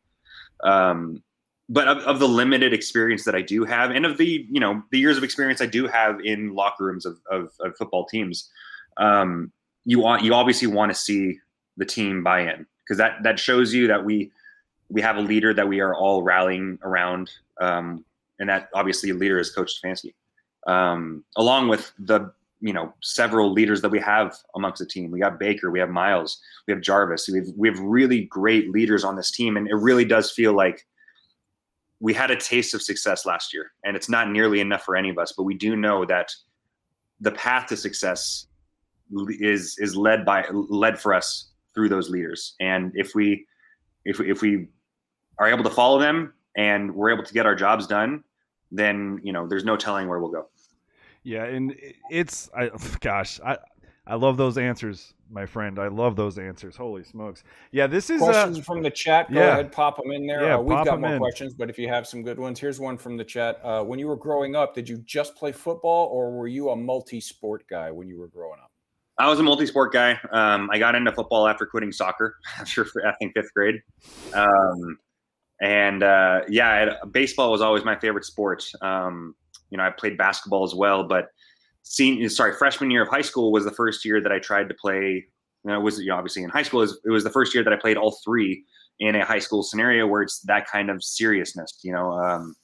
Um, but of, of, the limited experience that I do have, and of the you know the years of experience I do have in locker rooms of, of, of football teams, um, you want you obviously want to see the team buy in because that that shows you that we we have a leader that we are all rallying around, um, and that obviously leader is Coach Stefanski, um, along with the you know several leaders that we have amongst the team. We got Baker, we have Miles, we have Jarvis. We have we have really great leaders on this team, and it really does feel like we had a taste of success last year, and it's not nearly enough for any of us. But we do know that the path to success is is led by led for us through those leaders. And if we if if we are able to follow them and we're able to get our jobs done, then you know there's no telling where we'll go.
Yeah, and it's I gosh I I love those answers my friend. I love those answers. Holy smokes! Yeah, this is
uh, questions uh, from the chat. Go yeah. ahead, pop them in there. Yeah, uh, we've got more in. questions, but if you have some good ones, here's one from the chat. Uh, when you were growing up, did you just play football, or were you a multi-sport guy when you were growing up?
I was a multi-sport guy. Um, I got into football after quitting soccer after I think fifth grade. Um, and uh, yeah, baseball was always my favorite sport. Um, you know, I played basketball as well, but senior, sorry, freshman year of high school was the first year that I tried to play. You know, it was you know, obviously in high school. It was, it was, the first year that I played all three in a high school scenario where it's that kind of seriousness. You know, um,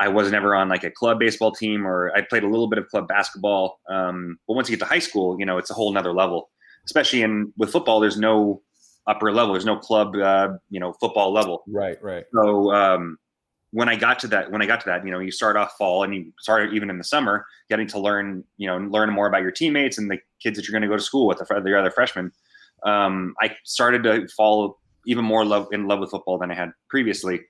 I was never on like a club baseball team, or I played a little bit of club basketball. Um, but once you get to high school, you know, it's a whole nother level. Especially in with football, there's no upper level. There's no club, uh, you know, football level.
Right, right.
So um, when I got to that, when I got to that, you know, you start off fall and you start even in the summer, getting to learn, you know, learn more about your teammates and the kids that you're going to go to school with, the, the other freshmen. Um, I started to fall even more love in love with football than I had previously.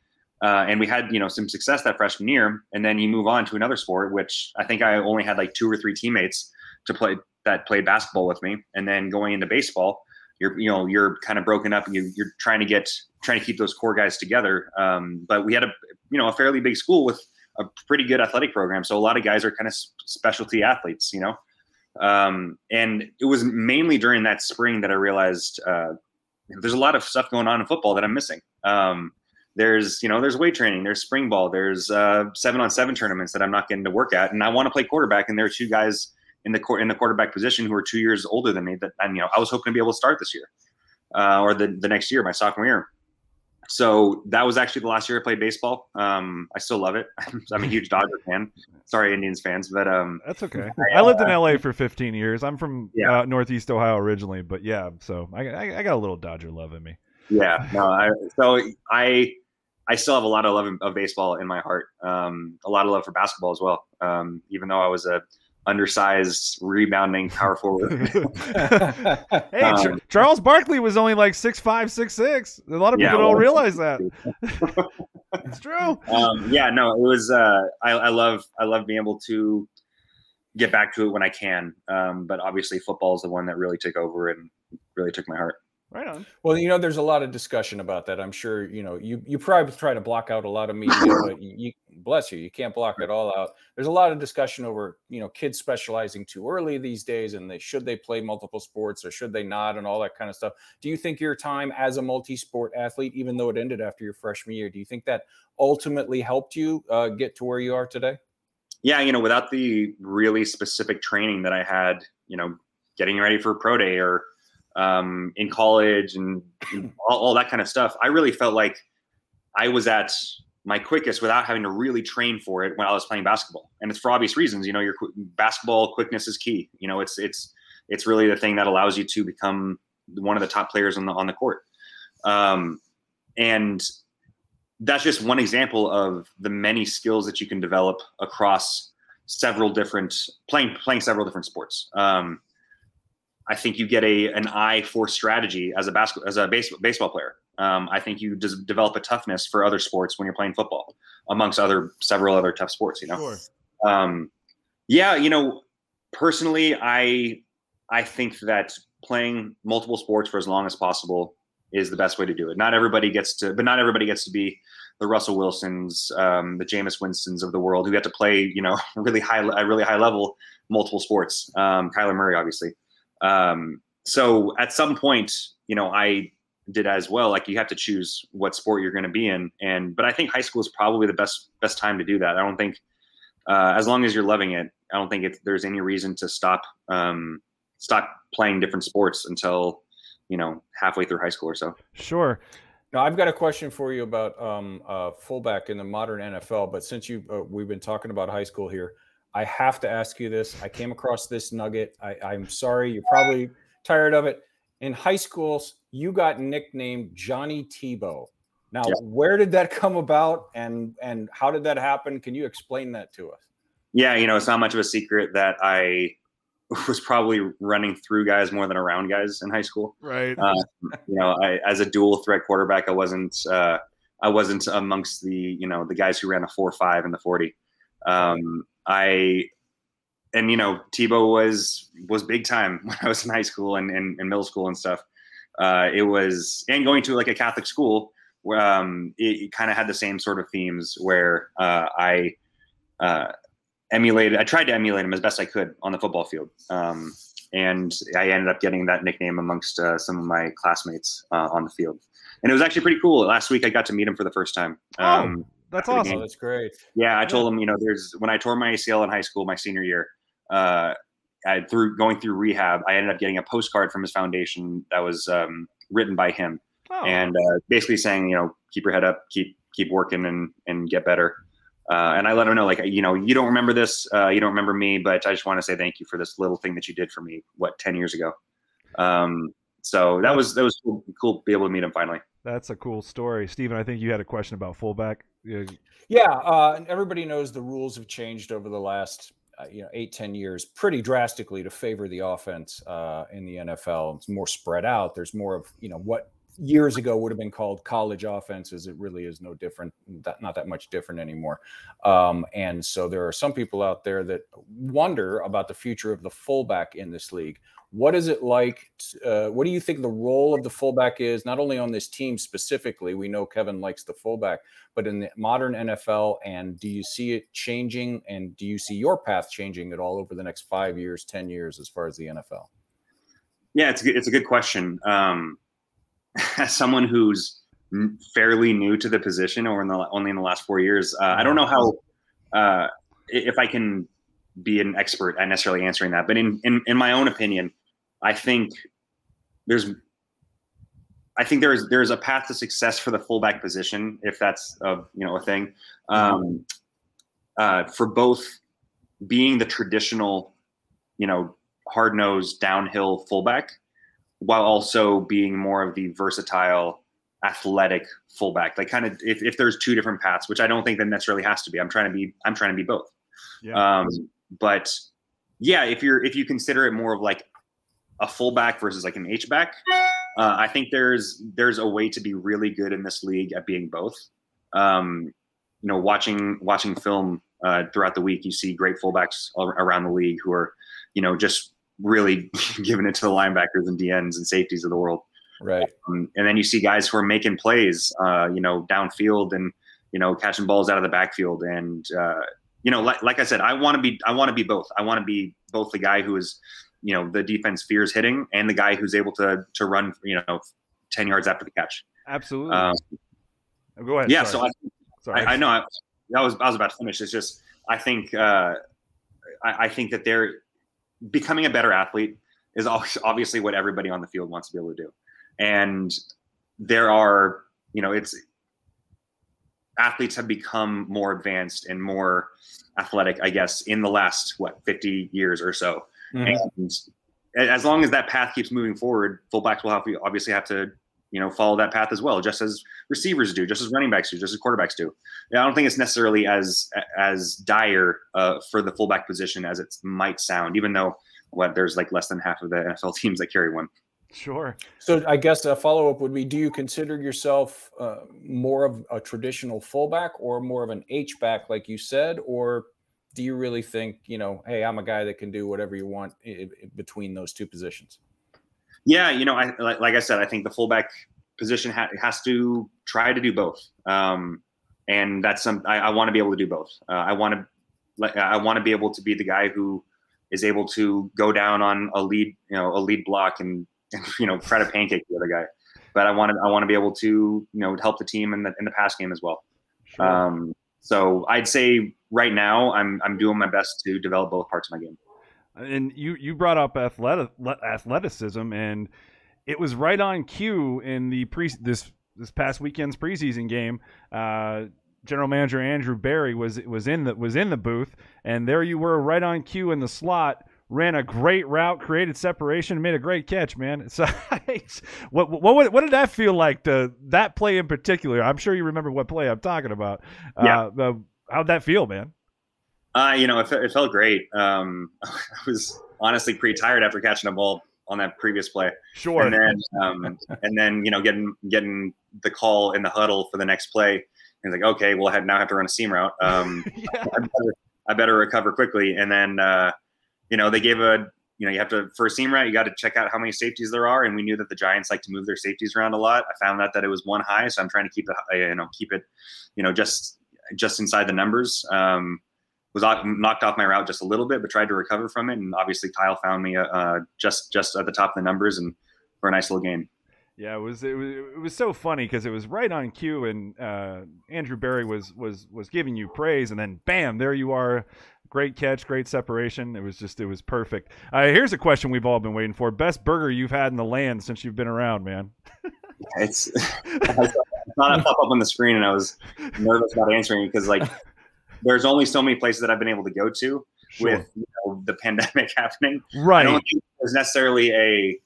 Uh, and we had, you know, some success that freshman year. And then you move on to another sport, which I think I only had like two or three teammates to play that played basketball with me. And then going into baseball, you're you know you're kind of broken up and you, you're trying to get trying to keep those core guys together. Um, but we had a you know a fairly big school with a pretty good athletic program, so a lot of guys are kind of specialty athletes, you know. Um, and it was mainly during that spring that I realized uh, there's a lot of stuff going on in football that I'm missing. Um, there's you know there's weight training, there's spring ball, there's uh, seven on seven tournaments that I'm not getting to work at, and I want to play quarterback, and there are two guys in the court in the quarterback position who are two years older than me that and you know I was hoping to be able to start this year uh, or the, the next year my sophomore year so that was actually the last year I played baseball. Um, I still love it. I'm a huge Dodger fan. Sorry, Indians fans, but um,
that's okay. I, I lived in LA for 15 years. I'm from yeah. uh, Northeast Ohio originally, but yeah, so I, I, I, got a little Dodger love in me.
Yeah, no, I, so I I still have a lot of love of baseball in my heart. Um, a lot of love for basketball as well. Um, even though I was a undersized, rebounding power forward.
hey, um, Charles Barkley was only like six five, six six. A lot of people yeah, don't realize that. it's true.
Um, yeah, no, it was. Uh, I, I, love, I love being able to get back to it when I can. Um, but obviously, football is the one that really took over and really took my heart.
Right on. Well, you know, there's a lot of discussion about that. I'm sure, you know, you you probably try to block out a lot of media, but you, you, bless you, you can't block it all out. There's a lot of discussion over, you know, kids specializing too early these days, and they should they play multiple sports or should they not, and all that kind of stuff. Do you think your time as a multi-sport athlete, even though it ended after your freshman year, do you think that ultimately helped you uh, get to where you are today?
Yeah, you know, without the really specific training that I had, you know, getting ready for pro day or um, in college and, all, all, that kind of stuff. I really felt like I was at my quickest without having to really train for it when I was playing basketball. And it's for obvious reasons. You know, your basketball quickness is key. You know, it's it's it's really the thing that allows you to become one of the top players on the on the court. Um, and that's just one example of the many skills that you can develop across several different playing playing several different sports. Um, I think you get a an eye for strategy as a basketball as a base, baseball player. Um, I think you develop a toughness for other sports when you're playing football, amongst other several other tough sports. You know, sure. um, yeah, you know, personally, I I think that playing multiple sports for as long as possible is the best way to do it. Not everybody gets to, but not everybody gets to be the Russell Wilsons, um, the Jameis Winstons of the world who get to play, you know, really high, a really high level multiple sports. Um, Kyler Murray, obviously. Um, so at some point, you know, I did as well. Like you have to choose what sport you're going to be in, and but I think high school is probably the best best time to do that. I don't think, uh, as long as you're loving it, I don't think there's any reason to stop um, stop playing different sports until you know halfway through high school or so.
Sure.
Now I've got a question for you about um, uh, fullback in the modern NFL. But since you uh, we've been talking about high school here, I have to ask you this. I came across this nugget. I, I'm sorry, you're probably tired of it. In high schools, you got nicknamed Johnny Tebow. Now, yeah. where did that come about, and and how did that happen? Can you explain that to us?
Yeah, you know, it's not much of a secret that I was probably running through guys more than around guys in high school.
Right. Uh,
you know, I, as a dual threat quarterback, I wasn't uh, I wasn't amongst the you know the guys who ran a four five and the forty. Um, I and you know Tebow was was big time when I was in high school and, and, and middle school and stuff. Uh, it was and going to like a Catholic school, um, it, it kind of had the same sort of themes where uh, I uh, emulated. I tried to emulate him as best I could on the football field, um, and I ended up getting that nickname amongst uh, some of my classmates uh, on the field. And it was actually pretty cool. Last week I got to meet him for the first time.
Oh. That's awesome.
Oh, that's great.
Yeah, I told him, you know, there's when I tore my ACL in high school, my senior year, uh, I, through going through rehab, I ended up getting a postcard from his foundation that was um, written by him, oh. and uh, basically saying, you know, keep your head up, keep keep working, and and get better. Uh, and I let him know, like, you know, you don't remember this, uh, you don't remember me, but I just want to say thank you for this little thing that you did for me. What ten years ago? Um, so that was that was cool, cool to be able to meet him finally.
That's a cool story, Stephen. I think you had a question about fullback.
Yeah, uh, and everybody knows the rules have changed over the last uh, you know eight ten years pretty drastically to favor the offense uh, in the NFL. It's more spread out. There's more of you know what years ago would have been called college offenses. It really is no different, that, not that much different anymore. Um, and so there are some people out there that wonder about the future of the fullback in this league. What is it like? Uh, what do you think the role of the fullback is, not only on this team specifically? We know Kevin likes the fullback, but in the modern NFL, and do you see it changing? And do you see your path changing at all over the next five years, 10 years, as far as the NFL?
Yeah, it's a good, it's a good question. Um, as someone who's fairly new to the position, or in the only in the last four years, uh, I don't know how uh, if I can be an expert at necessarily answering that. But in in, in my own opinion, I think there's I think there's there's a path to success for the fullback position if that's a you know a thing. Um, uh, for both being the traditional, you know, hard nosed downhill fullback, while also being more of the versatile, athletic fullback. Like kind of if, if there's two different paths, which I don't think that necessarily has to be. I'm trying to be I'm trying to be both. Yeah. Um, but yeah, if you're if you consider it more of like a fullback versus like an H back, uh, I think there's there's a way to be really good in this league at being both. Um, you know, watching watching film uh, throughout the week, you see great fullbacks around the league who are, you know, just really giving it to the linebackers and DNs and safeties of the world.
Right.
Um, and then you see guys who are making plays, uh, you know, downfield and you know catching balls out of the backfield. And uh, you know, like, like I said, I want to be I want to be both. I want to be both the guy who is you know the defense fears hitting and the guy who's able to to run you know 10 yards after the catch.
Absolutely. Um, go ahead.
yeah sorry. so I, I, I know I, I, was i was about to finish. It's just i think uh, I, I think that they're becoming a better athlete is obviously what everybody on the field wants to be able to do. And there are you know it's athletes have become more advanced and more athletic i guess in the last what 50 years or so Mm-hmm. And as long as that path keeps moving forward, fullbacks will have to obviously have to, you know, follow that path as well, just as receivers do, just as running backs do, just as quarterbacks do. I don't think it's necessarily as as dire uh, for the fullback position as it might sound, even though what there's like less than half of the NFL teams that carry one.
Sure.
So I guess a follow up would be: Do you consider yourself uh, more of a traditional fullback or more of an H back, like you said, or do you really think, you know, hey, I'm a guy that can do whatever you want in, in between those two positions?
Yeah, you know, I like, like I said, I think the fullback position ha- has to try to do both, um, and that's some. I, I want to be able to do both. Uh, I want to, like, I want to be able to be the guy who is able to go down on a lead, you know, a lead block and, and you know try to pancake the other guy. But I want to, I want to be able to, you know, help the team in the in the pass game as well. Sure. Um, so I'd say right now I'm I'm doing my best to develop both parts of my game.
And you you brought up athletic, athleticism, and it was right on cue in the pre this this past weekend's preseason game. Uh, General Manager Andrew Berry was was in the was in the booth, and there you were, right on cue in the slot. Ran a great route, created separation, made a great catch, man. So, what, what what did that feel like? To that play in particular, I'm sure you remember what play I'm talking about.
Yeah.
Uh, how'd that feel, man?
Uh, you know, it, it felt great. Um, I was honestly pretty tired after catching a ball on that previous play.
Sure.
And then, um, and then you know, getting getting the call in the huddle for the next play. And like, okay, well, I have, now have to run a seam route. Um, yeah. I, better, I, better, recover quickly. And then, uh, you know, they gave a, you know, you have to for a seam route, you got to check out how many safeties there are. And we knew that the Giants like to move their safeties around a lot. I found out that it was one high, so I'm trying to keep it, you know, keep it, you know, just just inside the numbers. Um, was knocked off my route just a little bit, but tried to recover from it. And obviously, Kyle found me uh, just just at the top of the numbers and for a nice little game.
Yeah, it was it was, it was so funny because it was right on cue, and uh, Andrew Berry was was was giving you praise, and then bam, there you are, great catch, great separation. It was just it was perfect. Uh, here's a question we've all been waiting for: best burger you've had in the land since you've been around, man.
it's, not a pop up on the screen, and I was nervous about answering because like there's only so many places that I've been able to go to sure. with you know, the pandemic happening.
Right. I
don't think there's necessarily a,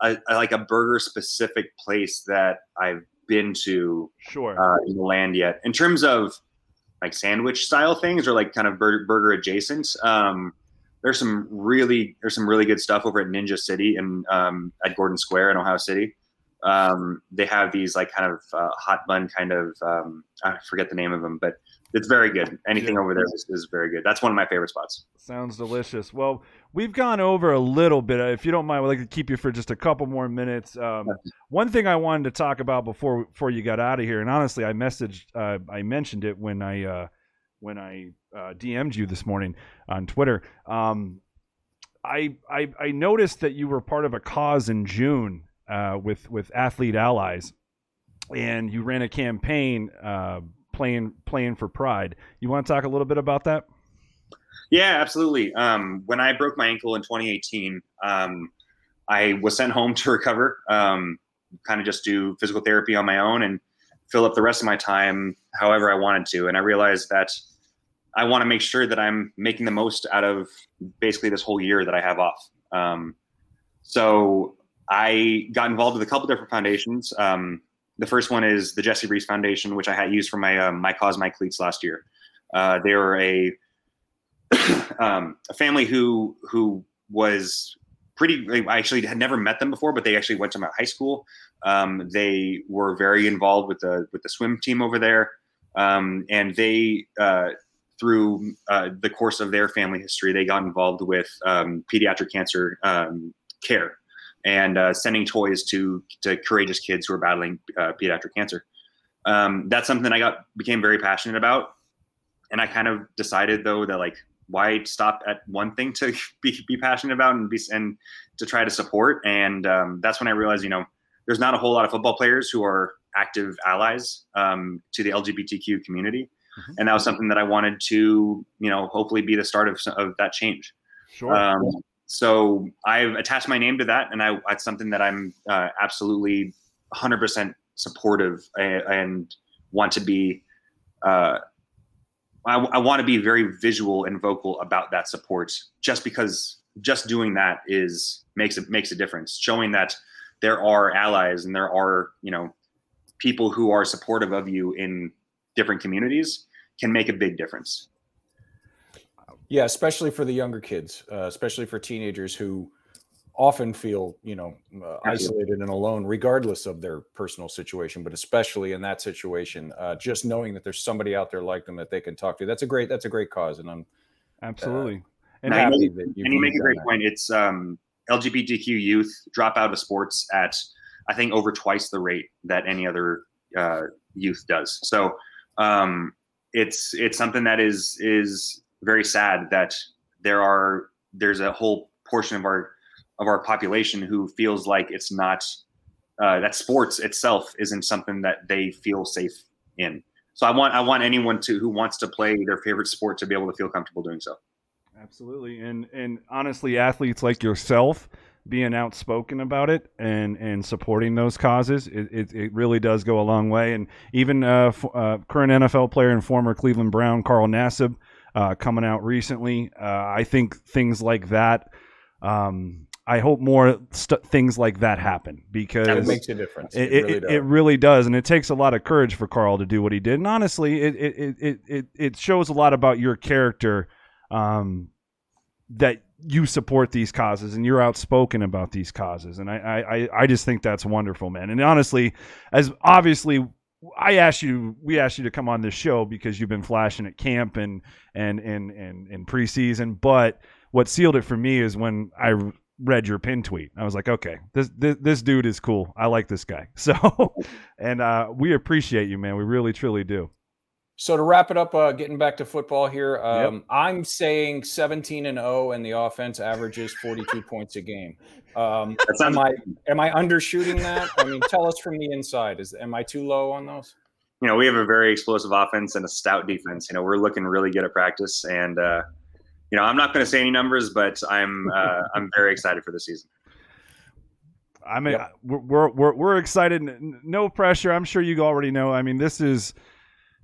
a, a, like a burger specific place that I've been to
sure
uh, in the land yet. In terms of like sandwich style things or like kind of burger, burger adjacent, um, there's some really there's some really good stuff over at Ninja City and um, at Gordon Square in Ohio City. Um, they have these like kind of uh, hot bun kind of um, I forget the name of them, but it's very good. Anything over there is, is, very good. That's one of my favorite spots.
Sounds delicious. Well, we've gone over a little bit. If you don't mind, I'd like to keep you for just a couple more minutes. Um, one thing I wanted to talk about before before you got out of here, and honestly, I messaged, uh, I mentioned it when I uh, when I uh, DM'd you this morning on Twitter. Um, I, I I noticed that you were part of a cause in June uh, with with Athlete Allies, and you ran a campaign uh, playing playing for Pride. You want to talk a little bit about that?
Yeah, absolutely. Um, when I broke my ankle in 2018, um, I was sent home to recover. Um, kind of just do physical therapy on my own and fill up the rest of my time however I wanted to. And I realized that I want to make sure that I'm making the most out of basically this whole year that I have off. Um, so I got involved with a couple different foundations. Um, the first one is the Jesse Rees Foundation, which I had used for my um, my cause my cleats last year. Uh, they were a um, a family who who was pretty. I actually had never met them before, but they actually went to my high school. Um, they were very involved with the with the swim team over there, um, and they uh, through uh, the course of their family history, they got involved with um, pediatric cancer um, care and uh, sending toys to to courageous kids who are battling uh, pediatric cancer. Um, that's something I got became very passionate about, and I kind of decided though that like why stop at one thing to be, be passionate about and be and to try to support. And um, that's when I realized you know there's not a whole lot of football players who are active allies um, to the LGBTQ community. Mm-hmm. And that was something that I wanted to, you know, hopefully be the start of, of that change.
Sure. Um,
so I've attached my name to that, and I, that's something that I'm uh, absolutely 100% supportive and, and want to be. Uh, I, I want to be very visual and vocal about that support, just because just doing that is makes it makes a difference. Showing that there are allies and there are you know people who are supportive of you in different communities can make a big difference.
Yeah, especially for the younger kids, uh, especially for teenagers who often feel, you know, uh, isolated and alone, regardless of their personal situation. But especially in that situation, uh, just knowing that there's somebody out there like them that they can talk to. That's a great. That's a great cause, and I'm
absolutely.
and, and you, and you make a great that. point. It's um, LGBTQ youth drop out of sports at I think over twice the rate that any other uh, youth does. So um, it's it's something that is is very sad that there are there's a whole portion of our of our population who feels like it's not uh, that sports itself isn't something that they feel safe in. So I want I want anyone to who wants to play their favorite sport to be able to feel comfortable doing so.
Absolutely, and and honestly, athletes like yourself being outspoken about it and and supporting those causes, it, it, it really does go a long way. And even uh, f- uh, current NFL player and former Cleveland Brown Carl Nassib uh, coming out recently. Uh, I think things like that. Um, I hope more st- things like that happen because
it makes a difference.
It, it, really it, really does, and it takes a lot of courage for Carl to do what he did. And honestly, it it it it, it shows a lot about your character. Um, that you support these causes and you're outspoken about these causes and I, I i just think that's wonderful man and honestly as obviously i asked you we asked you to come on this show because you've been flashing at camp and and and and in preseason but what sealed it for me is when i read your pin tweet. I was like okay this this, this dude is cool. I like this guy. So and uh we appreciate you man. We really truly do.
So to wrap it up, uh, getting back to football here, um, yep. I'm saying 17 and 0, and the offense averages 42 points a game. Um, am I am I undershooting that? I mean, tell us from the inside. Is am I too low on those?
You know, we have a very explosive offense and a stout defense. You know, we're looking really good at practice, and uh, you know, I'm not going to say any numbers, but I'm uh, I'm very excited for the season.
I mean, yep. we're, we're we're excited. No pressure. I'm sure you already know. I mean, this is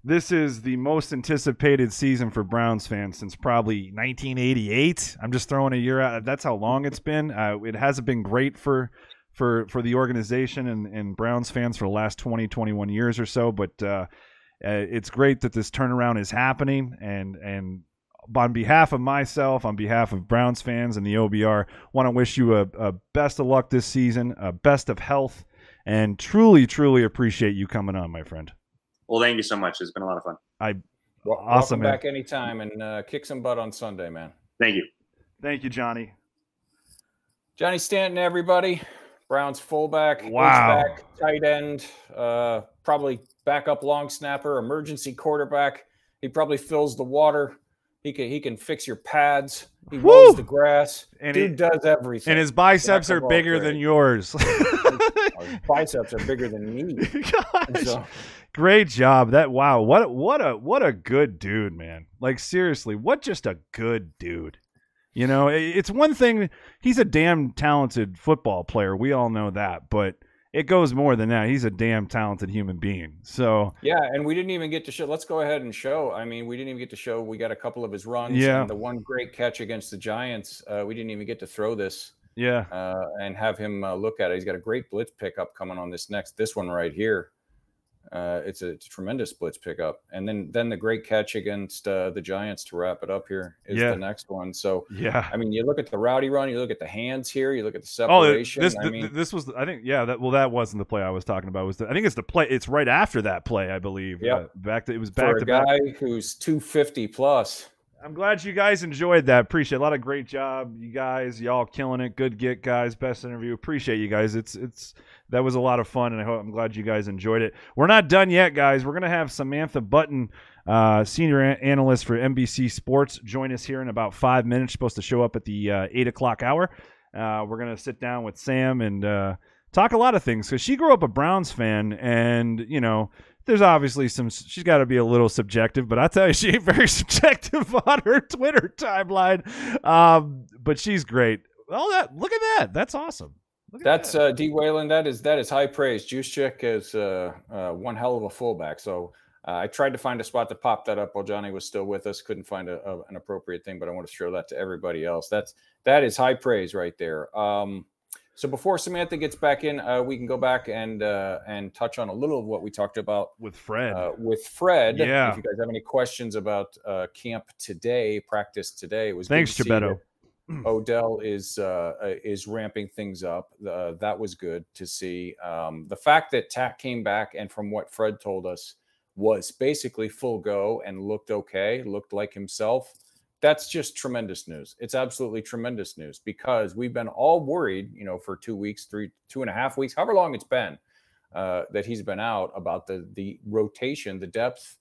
this is the most anticipated season for Browns fans since probably 1988. I'm just throwing a year out. That's how long it's been. Uh, it hasn't been great for for for the organization and, and Browns fans for the last 20, 21 years or so. But uh, uh, it's great that this turnaround is happening. And and on behalf of myself, on behalf of Browns fans and the OBR, want to wish you a, a best of luck this season, a best of health, and truly, truly appreciate you coming on, my friend.
Well, thank you so much. It's been a lot of fun.
I
well, awesome man. back anytime and uh, kick some butt on Sunday, man.
Thank you.
Thank you, Johnny.
Johnny Stanton, everybody. Browns fullback,
wow,
back, tight end, uh, probably backup long snapper, emergency quarterback. He probably fills the water. He can he can fix your pads. He Woo! mows the grass. And Dude he, does everything.
And his biceps are bigger than yours.
his biceps are bigger than me.
So, Great job. That wow. What what a what a good dude, man. Like seriously, what just a good dude. You know, it's one thing he's a damn talented football player. We all know that, but it goes more than that. He's a damn talented human being. So
yeah, and we didn't even get to show. Let's go ahead and show. I mean, we didn't even get to show. We got a couple of his runs.
Yeah,
the one great catch against the Giants. Uh, we didn't even get to throw this.
Yeah,
uh, and have him uh, look at it. He's got a great blitz pickup coming on this next. This one right here. Uh, it's, a, tremendous blitz pickup, and then then the great catch against uh, the Giants to wrap it up here is yeah. the next one. So
yeah,
I mean, you look at the rowdy run, you look at the hands here, you look at the separation.
Oh, this
I mean,
this was I think yeah that well that wasn't the play I was talking about. Was the, I think it's the play. It's right after that play, I believe.
Yeah,
uh, back to it was back
For a
to
guy
back.
who's two fifty plus.
I'm glad you guys enjoyed that. Appreciate it. a lot of great job, you guys. Y'all killing it. Good get, guys. Best interview. Appreciate you guys. It's it's that was a lot of fun, and I hope I'm glad you guys enjoyed it. We're not done yet, guys. We're gonna have Samantha Bunten, uh, senior analyst for NBC Sports, join us here in about five minutes. Supposed to show up at the uh, eight o'clock hour. Uh, we're gonna sit down with Sam and uh, talk a lot of things because she grew up a Browns fan, and you know there's obviously some she's got to be a little subjective but i tell you she ain't very subjective on her twitter timeline um, but she's great oh that look at that that's awesome
that's
that.
uh d whalen that is that is high praise Juszczyk is uh, uh, one hell of a fullback so uh, I tried to find a spot to pop that up while Johnny was still with us. Couldn't find a, a, an appropriate thing, but I want to show that to everybody else. That's that is high praise right there. Um, so before Samantha gets back in, uh, we can go back and uh, and touch on a little of what we talked about
with Fred.
Uh, with Fred,
yeah.
If you guys have any questions about uh, camp today, practice today, it was
thanks, Gebetto.
Odell is uh, uh, is ramping things up. that was good to see. Um, the fact that Takk came back and from what Fred told us was basically full go and looked okay, looked like himself that's just tremendous news. It's absolutely tremendous news because we've been all worried, you know, for two weeks, three, two and a half weeks, however long it's been uh, that he's been out about the the rotation, the depth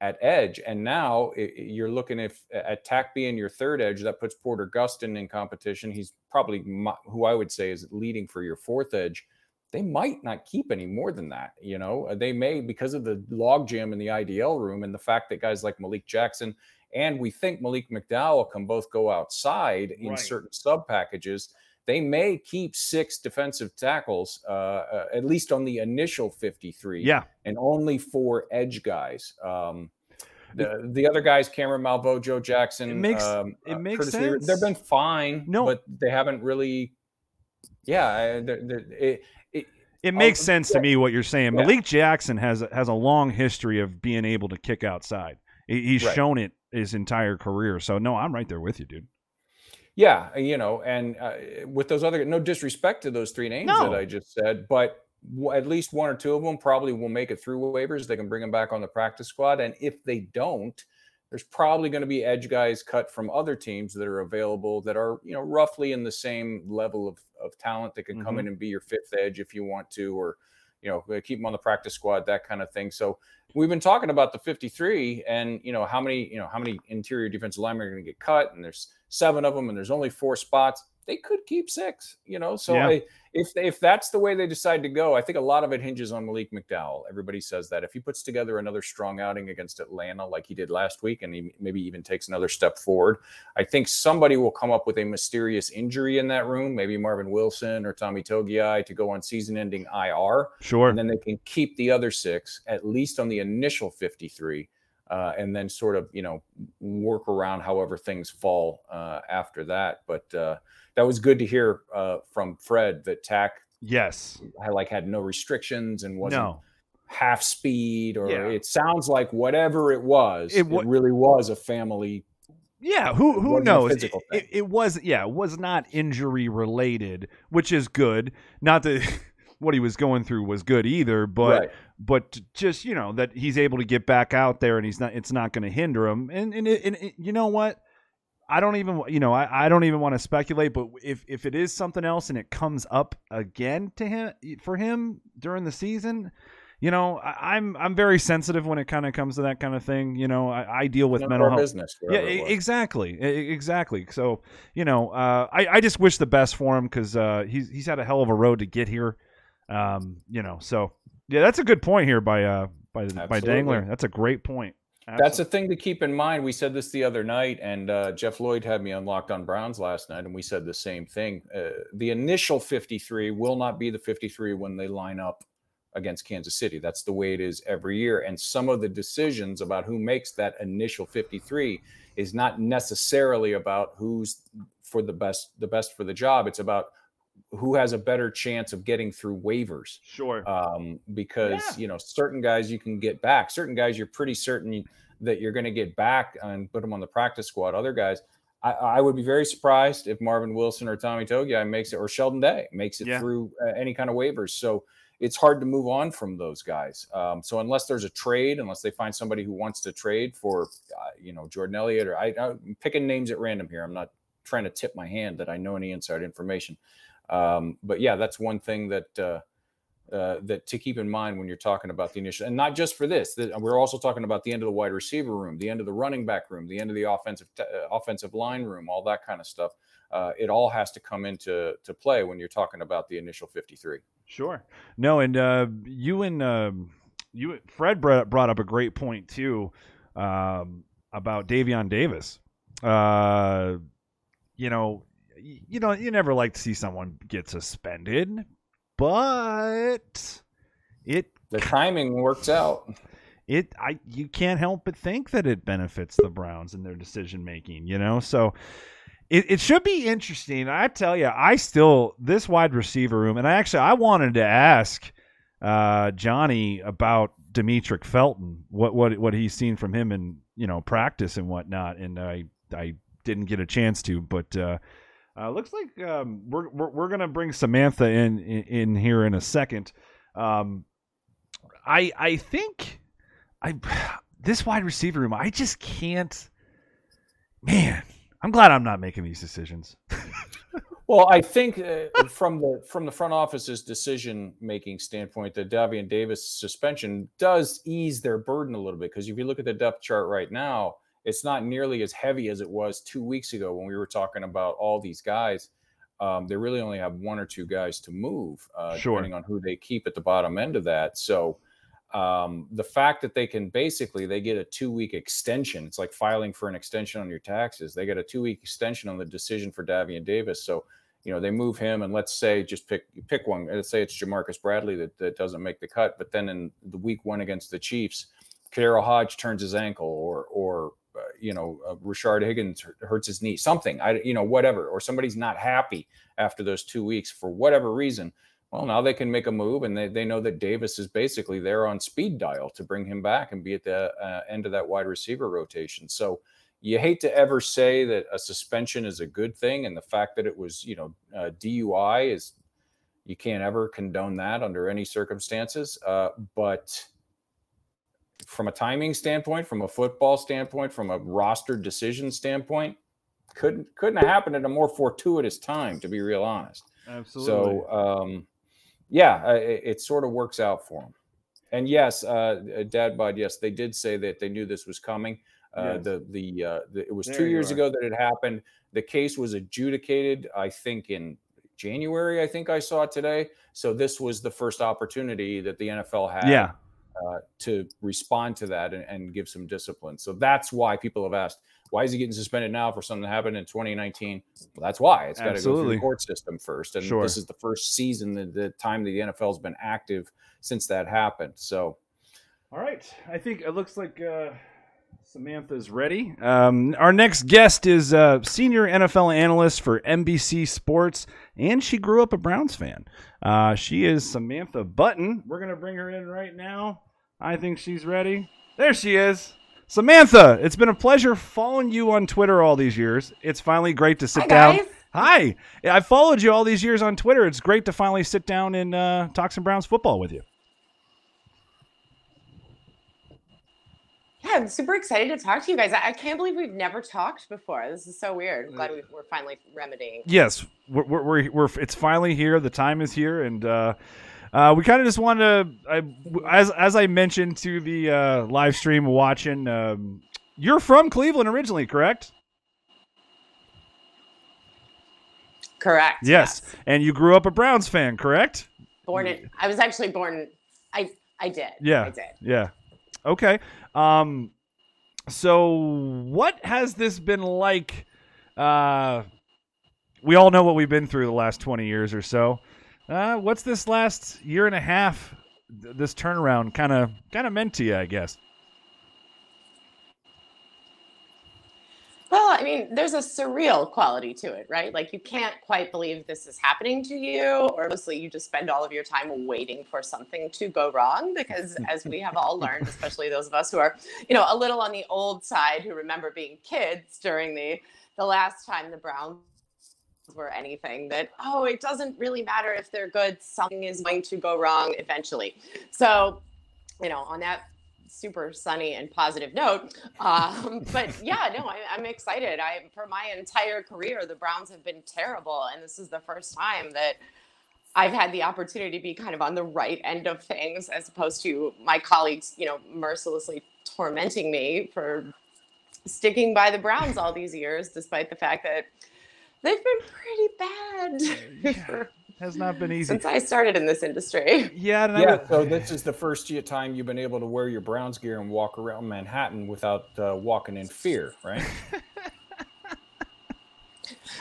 at edge, and now it, you're looking if at Takk being your third edge, that puts Porter Gustin in competition. He's probably my, who I would say is leading for your fourth edge. They might not keep any more than that. You know, they may because of the logjam in the IDL room and the fact that guys like Malik Jackson and we think Malik McDowell can both go outside in right. certain sub packages. They may keep six defensive tackles, uh, uh, at least on the initial 53.
Yeah.
And only four edge guys. Um, the, the other guys, Cameron Malvo, Joe Jackson,
it makes,
um,
it
uh,
makes
Curtis
sense.
Lever, they've been fine,
no,
but they haven't really. Yeah, they're, they're, it,
it, it makes sense to me what you're saying. Yeah. Malik Jackson has has a long history of being able to kick outside. He's right. shown it his entire career. So no, I'm right there with you, dude.
Yeah, you know, and uh, with those other, no disrespect to those three names
no.
that I just said, but at least one or two of them probably will make it through waivers. They can bring them back on the practice squad, and if they don't, there's probably going to be edge guys cut from other teams that are available that are you know roughly in the same level of, of talent that can mm-hmm. come in and be your fifth edge if you want to, or you know keep them on the practice squad, that kind of thing. So we've been talking about the 53 and you know how many you know how many interior defensive linemen are going to get cut and there's seven of them and there's only four spots they could keep six you know so yeah. I, if if that's the way they decide to go, I think a lot of it hinges on Malik McDowell. Everybody says that if he puts together another strong outing against Atlanta like he did last week, and he maybe even takes another step forward, I think somebody will come up with a mysterious injury in that room. Maybe Marvin Wilson or Tommy Togiai to go on season-ending IR.
Sure,
and then they can keep the other six at least on the initial fifty-three. Uh, and then sort of you know work around however things fall uh, after that. But uh, that was good to hear uh, from Fred that Takk
yes
I like had no restrictions and wasn't
no.
half speed or
Yeah.
it sounds like whatever it was
It
it, really was a family
Yeah, who who knows? It, it, it was yeah, it was not injury related, which is good. Not that what he was going through was good either, but
Right.
But just you know that he's able to get back out there and he's not. It's not going to hinder him. And and, it, and it- you know what? I don't even you know I, I don't even want to speculate. But if if it is something else and it comes up again to him for him during the season. You know, I, I'm I'm very sensitive when it kind of comes to that kind of thing. You know, I, I deal with
none
mental health.
business.
Yeah,
wherever it was.
exactly, exactly. So you know, uh, I I just wish the best for him because uh, he's he's had a hell of a road to get here. Um, you know, so yeah, that's a good point here by uh by by Dangler. That's a great point.
Absolutely. That's a thing to keep in mind. We said this the other night, and uh, Jeff Lloyd had me unlocked on Browns last night, and we said the same thing. Uh, the initial 53 will not be the 53 when they line up against Kansas City. That's the way it is every year. And some of the decisions about who makes that initial 53 is not necessarily about who's for the best the best for the job. It's about who has a better chance of getting through waivers.
Sure.
Um, because yeah. you know certain guys you can get back. Certain guys you're pretty certain that you're going to get back and put them on the practice squad. Other guys, I, I, would be very surprised if Marvin Wilson or Tommy Togiai makes it, or Sheldon Day makes it yeah. through uh, any kind of waivers. So it's hard to move on from those guys. Um, so unless there's a trade, unless they find somebody who wants to trade for, uh, you know, Jordan Elliott, or I, I'm picking names at random here. I'm not trying to tip my hand that I know any inside information. Um, but yeah, that's one thing that uh, uh, that to keep in mind when you're talking about the initial, and not just for this. That we're also talking about the end of the wide receiver room, the end of the running back room, the end of the offensive t- uh, offensive line room, all that kind of stuff. Uh, it all has to come into to play when you're talking about the initial 53.
Sure. No, and uh, you and um, you Fred brought up a great point too um, about Davion Davis. Uh, you know, you know, you never like to see someone get suspended, but it
the timing works out.
It I you can't help but think that it benefits the Browns in their decision making, you know? So it, it should be interesting. I tell you, I still this wide receiver room, and I actually I wanted to ask uh, Johnny about Demetric Felton, what what what he's seen from him in you know practice and whatnot, and I I didn't get a chance to, but uh, uh, looks like um, we're, we're, we're gonna bring Samantha in, in, in here in a second. Um, I I think I this wide receiver room. I just can't. Man, I'm glad I'm not making these decisions.
well, I think uh, from the from the front office's decision making standpoint, the Davion Davis suspension does ease their burden a little bit because if you look at the depth chart right now it's not nearly as heavy as it was two weeks ago when we were talking about all these guys. Um, they really only have one or two guys to move, uh, sure. depending on who they keep at the bottom end of that. So um, the fact that they can basically they get a two week extension. It's like filing for an extension on your taxes. They get a two week extension on the decision for Davion Davis. So you know they move him, and let's say just pick pick one. Let's say it's Jamarcus Bradley that, that doesn't make the cut, but then in the week one against the Chiefs, KhaDarel Hodge turns his ankle, or or you know, uh, Rashard Higgins hurts his knee, something, I, you know, whatever, or somebody's not happy after those two weeks for whatever reason. Well, now they can make a move, and they, they know that Davis is basically there on speed dial to bring him back and be at the uh, end of that wide receiver rotation. So you hate to ever say that a suspension is a good thing, and the fact that it was, you know, uh, DUI is you can't ever condone that under any circumstances. Uh, but from a timing standpoint, from a football standpoint, from a roster decision standpoint, couldn't couldn't have happened at a more fortuitous time, to be real honest.
Absolutely.
So, um, yeah, it, it, sort of works out for them. And yes, uh, uh, Dad Bod, yes, they did say that they knew this was coming. Uh, yes. The the, uh, the, it was there two years are. ago that it happened. The case was adjudicated, I think, in January. I think I saw it today. So this was the first opportunity that the NFL had.
Yeah
uh, to respond to that and, and, give some discipline. So that's why people have asked, why is he getting suspended now for something that happened in 2019? Well, that's why it's got to go through the court system first. And sure. this is the first season, the, the time the NFL has been active since that happened. So,
all right, I think it looks like. Uh... Samantha's ready. Um, our next guest is a senior NFL analyst for NBC Sports, and she grew up a Browns fan. Uh, she is Samantha Bunten. We're going to bring her in right now. I think she's ready. There she is. Samantha, it's been a pleasure following you on Twitter all these years. It's finally great to sit
Hi,
down.
Guys.
Hi. I followed you all these years on Twitter. It's great to finally sit down and uh, talk some Browns football with you.
Yeah, I'm super excited to talk to you guys. I, can't believe we've never talked before. This is so weird. I'm glad we, are finally remedying.
Yes, we're, we're, we're, it's finally here. The time is here, and uh, uh, we kind of just want to, as as I mentioned to the uh, live stream watching, um, you're from Cleveland originally, correct?
Correct.
Yes. yes. and you grew up a Browns fan, correct?
Born in. I was actually born. I I did.
Yeah.
I did.
Yeah. Okay. Um, so what has this been like? Uh, we all know what we've been through the last 20 years or so. Uh, what's this last year and a half, this turnaround kind of kind of meant to you, I guess?
Well, I mean, there's a surreal quality to it, right? Like you can't quite believe this is happening to you, or mostly you just spend all of your time waiting for something to go wrong. Because as we have all learned, especially those of us who are, you know, a little on the old side who remember being kids during the the last time the Browns were anything that oh it doesn't really matter if they're good something is going to go wrong eventually so you know on that super sunny and positive note. Um, but yeah, no, I, am excited. I for my entire career, the Browns have been terrible, and this is the first time that I've had the opportunity to be kind of on the right end of things, as opposed to my colleagues, you know, mercilessly tormenting me for sticking by the Browns all these years, despite the fact that they've been pretty bad.
Yeah has not been easy
since I started in this industry.
Yeah,
yeah. so this is the first time you've been able to wear your Browns gear and walk around Manhattan without uh, walking in fear, right?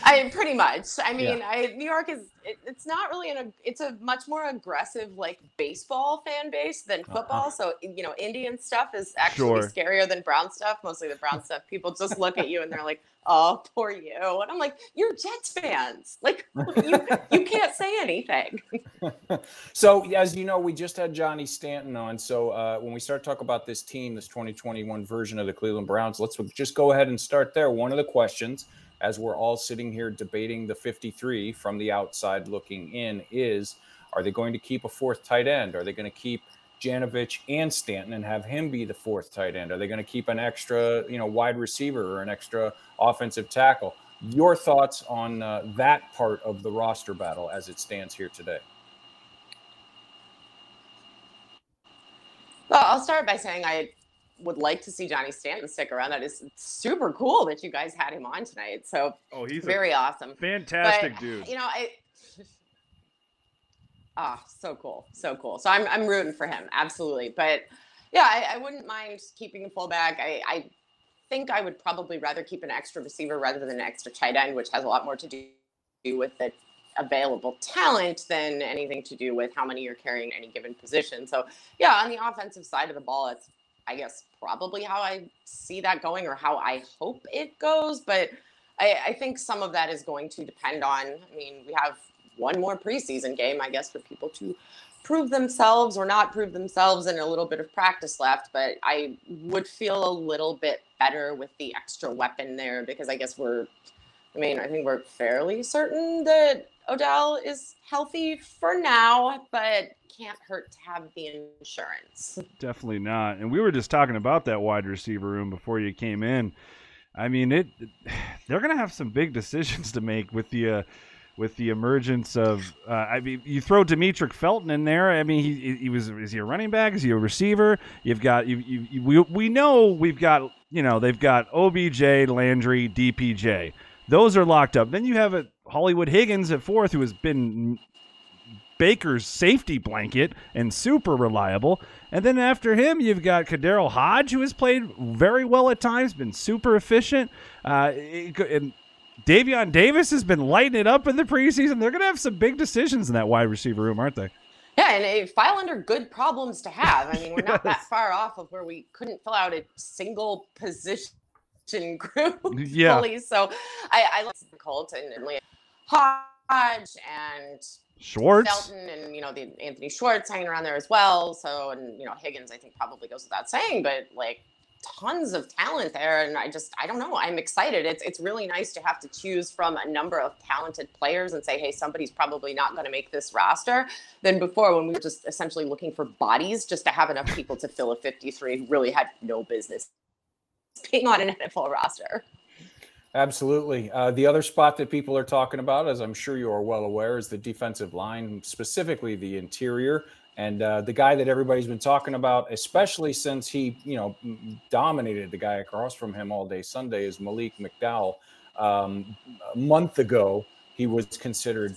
I pretty much. I mean, yeah. I, New York is it, it's not really an it's a much more aggressive like baseball fan base than uh-huh. football. Uh-huh. So you know, Indian stuff is actually sure. scarier than Brown stuff. Mostly the Brown stuff. People just look at you and they're like, "Oh, poor you," and I'm like, "You're Jets fans. Like you you can't say anything."
so as you know, we just had Johnny Stanton on. So uh, when we start talking about this team, this 2021 version of the Cleveland Browns, let's just go ahead and start there. One of the questions as we're all sitting here debating the 53 from the outside looking in is are they going to keep a fourth tight end? Are they going to keep Janovich and Stanton and have him be the fourth tight end? Are they going to keep an extra, you know, wide receiver or an extra offensive tackle? Your thoughts on uh, that part of the roster battle as it stands here today?
Well, I'll start by saying I would like to see Johnny Stanton stick around. That is super cool that you guys had him on tonight. So
oh, he's
very awesome,
fantastic but, dude.
You know, I ah, oh, so cool, so cool. So I'm I'm rooting for him, absolutely. But yeah, I, I wouldn't mind keeping a fullback. I, I think I would probably rather keep an extra receiver rather than an extra tight end, which has a lot more to do with the available talent than anything to do with how many you're carrying any given position. So yeah, on the offensive side of the ball, it's I guess probably how I see that going or how I hope it goes. But I, I, think some of that is going to depend on. I mean, we have one more preseason game, I guess, for people to prove themselves or not prove themselves and a little bit of practice left. But I would feel a little bit better with the extra weapon there because I guess we're. I mean, I think we're fairly certain that Odell is healthy for now, but can't hurt to have the insurance.
Definitely not. And we were just talking about that wide receiver room before you came in. I mean, it they're going to have some big decisions to make with the uh, with the emergence of uh, I mean, you throw Demetric Felton in there. I mean, he he was is he a running back? Is he a receiver? You've got you, you, you we we know we've got you know they've got OBJ, Landry, DPJ. Those are locked up. Then you have a Hollywood Higgins at fourth, who has been Baker's safety blanket and super reliable. And then after him, you've got KhaDarel Hodge, who has played very well at times, been super efficient. Uh, and Davion Davis has been lighting it up in the preseason. They're going to have some big decisions in that wide receiver room, aren't they?
Yeah, and a file under good problems to have. I mean, we're not yes. that far off of where we couldn't fill out a single position group
yeah.
fully. So I, I like Colton and Leah Hodge and
Schwartz,
Felton, and you know the Anthony Schwartz hanging around there as well. So and you know Higgins, I think probably goes without saying, but like tons of talent there, and I just I don't know. I'm excited. It's it's really nice to have to choose from a number of talented players and say, hey, somebody's probably not going to make this roster. Than before when we were just essentially looking for bodies just to have enough people to fill a 53 who really had no business being on an NFL roster.
Absolutely. Uh, the other spot that people are talking about, as I'm sure you are well aware, is the defensive line, specifically the interior. And uh, the guy that everybody's been talking about, especially since he, you know, dominated the guy across from him all day Sunday, is Malik McDowell. Um, a month ago, he was considered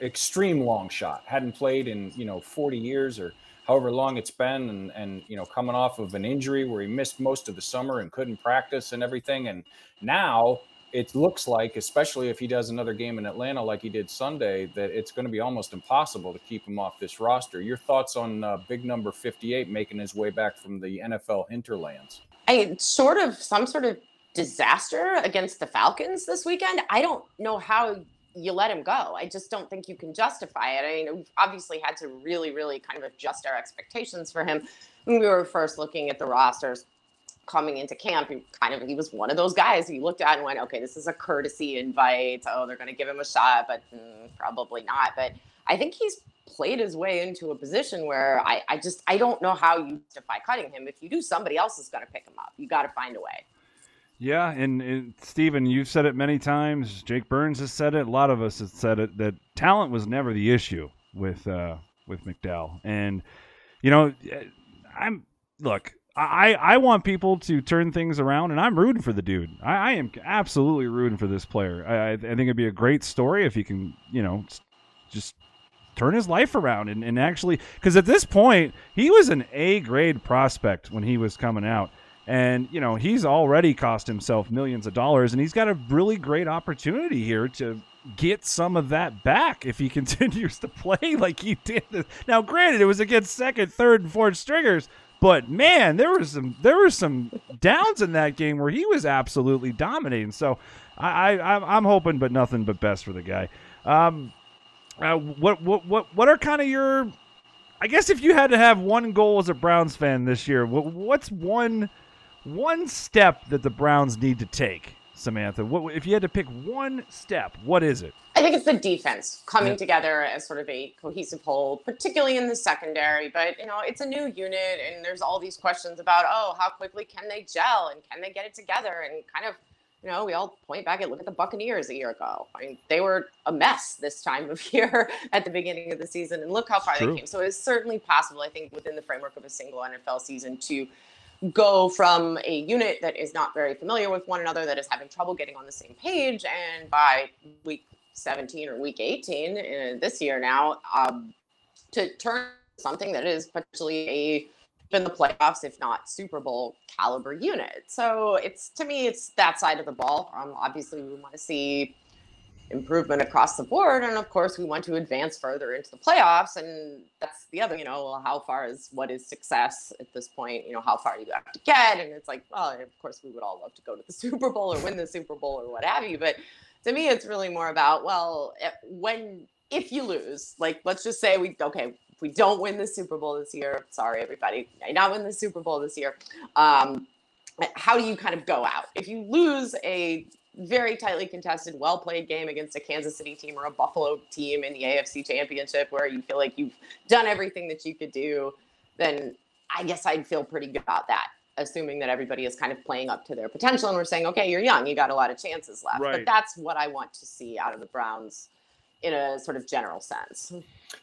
extreme long shot. Hadn't played in you know 40 years or however long it's been, and and you know coming off of an injury where he missed most of the summer and couldn't practice and everything, and now it looks like, especially if he does another game in Atlanta like he did Sunday, that it's going to be almost impossible to keep him off this roster. Your thoughts on uh, big number 58 making his way back from the NFL hinterlands?
I sort of some sort of disaster against the Falcons this weekend. I don't know how you let him go. I just don't think you can justify it. I mean, we've obviously had to really, really kind of adjust our expectations for him when we were first looking at the rosters coming into camp. He kind of he was one of those guys you looked at and went, okay, this is a courtesy invite. Oh, they're going to give him a shot, but mm, probably not. But I think he's played his way into a position where I, I just I don't know how you justify cutting him. If you do, somebody else is going to pick him up. You got to find a way.
Yeah, and, and Stephen, you've said it many times. Jake Burns has said it. A lot of us have said it that talent was never the issue with uh, with McDowell. And you know, I'm look. I, I want people to turn things around, and I'm rooting for the dude. I, I am absolutely rooting for this player. I, I think it'd be a great story if he can, you know, just turn his life around and, and actually, because at this point, he was an A grade prospect when he was coming out. And, you know, he's already cost himself millions of dollars, and he's got a really great opportunity here to get some of that back if he continues to play like he did. Now, granted, it was against second, third, and fourth stringers, but man, there was some there were some downs in that game where he was absolutely dominating. So I, I I'm hoping, but nothing but best for the guy. Um, uh, what what what what are kind of your I guess if you had to have one goal as a Browns fan this year, what, what's one one step that the Browns need to take, Samantha? What if you had to pick one step? What is it?
I think it's the defense coming yeah. together as sort of a cohesive whole, particularly in the secondary. But you know, it's a new unit, and there's all these questions about, oh, how quickly can they gel and can they get it together? And kind of, you know, we all point back and look at the Buccaneers a year ago. I mean, they were a mess this time of year at the beginning of the season, and look how far True. they came. So it's certainly possible, I think, within the framework of a single NFL season to go from a unit that is not very familiar with one another, that is having trouble getting on the same page, and by week 17 or week 18 uh, this year now, um, to turn something that is potentially a in the playoffs, if not Super Bowl caliber unit. So it's to me, it's that side of the ball. Um, obviously, we want to see improvement across the board. And of course, we want to advance further into the playoffs. And that's the other, you know, how far is what is success at this point? You know, how far do you have to get? And it's like, well, of course, we would all love to go to the Super Bowl or win the Super Bowl or what have you. But to me, it's really more about, well, eh, when, if you lose, like, let's just say we, okay, if we don't win the Super Bowl this year, sorry, everybody, not win the Super Bowl this year. Um, how do you kind of go out? If you lose a very tightly contested, well played game against a Kansas City team or a Buffalo team in the AFC Championship where you feel like you've done everything that you could do, then I guess I'd feel pretty good about that, assuming that everybody is kind of playing up to their potential and we're saying, okay, you're young, you got a lot of chances left. Right. But that's what I want to see out of the Browns in a sort of general sense.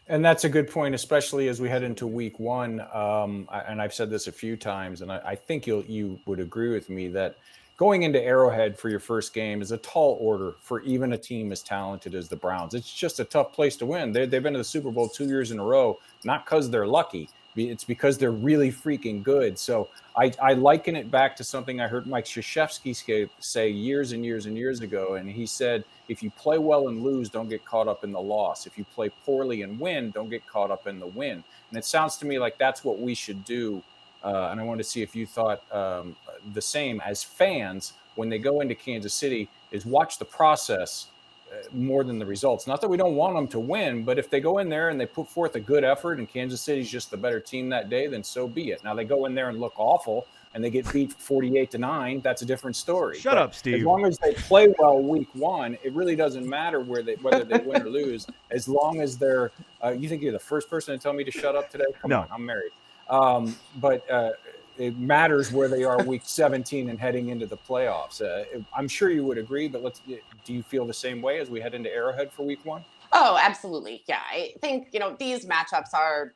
And that's a good point, especially as we head into week one. Um, and I've said this a few times, and I, I think you'll you would agree with me that going into Arrowhead for your first game is a tall order for even a team as talented as the Browns. It's just a tough place to win. They, have been to the Super Bowl two years in a row, not because they're lucky. It's because they're really freaking good. So I, I liken it back to something I heard Mike Krzyzewski say years and years and years ago. And he said, if you play well and lose, don't get caught up in the loss. If you play poorly and win, don't get caught up in the win. And it sounds to me like that's what we should do uh, and I wanted to see if you thought um, the same as fans when they go into Kansas City is watch the process uh, more than the results. Not that we don't want them to win, but if they go in there and they put forth a good effort and Kansas City's just the better team that day, then so be it. Now they go in there and look awful and they get beat 48 to 9, that's a different story.
Shut but up, Steve.
As long as they play well week 1, it really doesn't matter where they whether they win or lose as long as they're uh, you think you're the first person to tell me to shut up today? Come
no.
on, I'm married. Um, but uh, it matters where they are week 17 and heading into the playoffs. Uh, I'm sure you would agree, but let's. Do you feel the same way as we head into Arrowhead for week one?
Oh, absolutely. Yeah, I think you know these matchups are.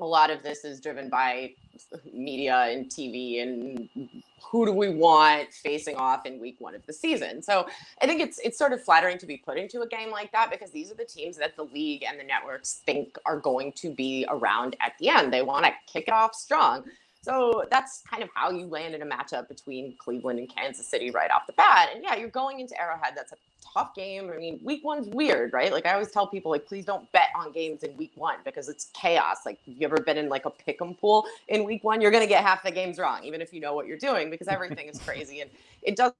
A lot of this is driven by media and TV and who do we want facing off in week one of the season? So I think it's it's sort of flattering to be put into a game like that because these are the teams that the league and the networks think are going to be around at the end. They want to kick it off strong. So that's kind of how you land in a matchup between Cleveland and Kansas City right off the bat. And yeah, you're going into Arrowhead. That's a tough game. I mean, week one's weird, right? Like I always tell people, like, please don't bet on games in week one because it's chaos. Like, you ever been in like a pick 'em pool in week one? You're gonna get half the games wrong, even if you know what you're doing, because everything is crazy and it does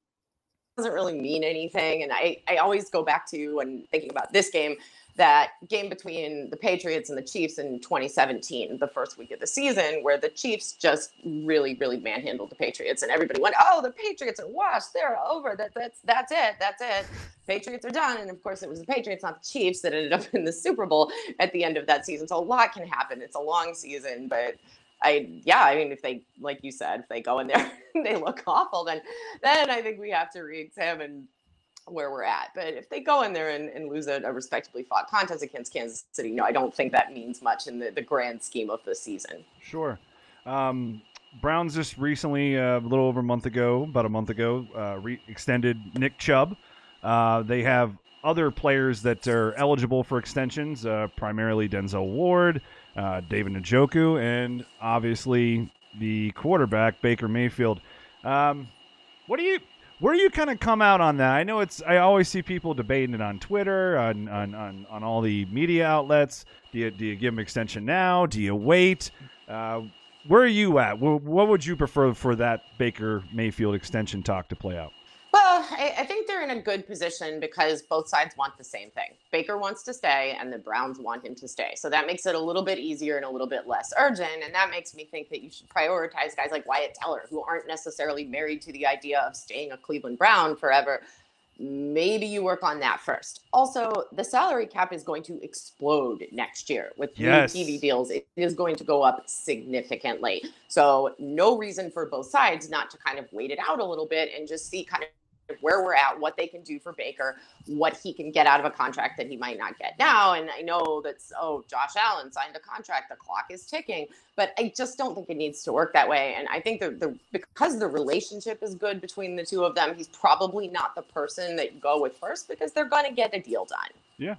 doesn't really mean anything. And I, I always go back to when thinking about this game, that game between the Patriots and the Chiefs in 2017, the first week of the season, where the Chiefs just really, really manhandled the Patriots, and everybody went, "Oh, the Patriots are washed. They're over. That, that's that's it. That's it. Patriots are done." And of course, it was the Patriots, not the Chiefs, that ended up in the Super Bowl at the end of that season. So a lot can happen. It's a long season, but I yeah, I mean, if they like you said, if they go in there and they look awful, then then I think we have to re-examine where we're at. But if they go in there and, and lose a, a, respectably fought contest against Kansas City, no, I don't think that means much in the, the grand scheme of the season.
Sure. Um, Browns just recently, uh, a little over a month ago, about a month ago, uh, re- extended Nick Chubb. Uh, they have other players that are eligible for extensions, uh, primarily Denzel Ward, uh, David Njoku, and obviously the quarterback Baker Mayfield. Um, what do you where do you kind of come out on that? I know it's. I always see people debating it on Twitter, on on, on, on all the media outlets. Do you do you give him extension now? Do you wait? Uh, where are you at? What would you prefer for that Baker Mayfield extension talk to play out?
I, I, think they're in a good position because both sides want the same thing. Baker wants to stay, and the Browns want him to stay. So that makes it a little bit easier and a little bit less urgent. And that makes me think that you should prioritize guys like Wyatt Teller, who aren't necessarily married to the idea of staying a Cleveland Brown forever. Maybe you work on that first. Also, the salary cap is going to explode next year with yes. new TV deals. It is going to go up significantly. So, no reason for both sides not to kind of wait it out a little bit and just see kind of where we're at, what they can do for Baker, what he can get out of a contract that he might not get now. And I know that's, oh, Josh Allen signed a contract, the clock is ticking, but I just don't think it needs to work that way. And I think the, the because the relationship is good between the two of them, he's probably not the person that you go with first because they're going to get a deal done.
Yeah.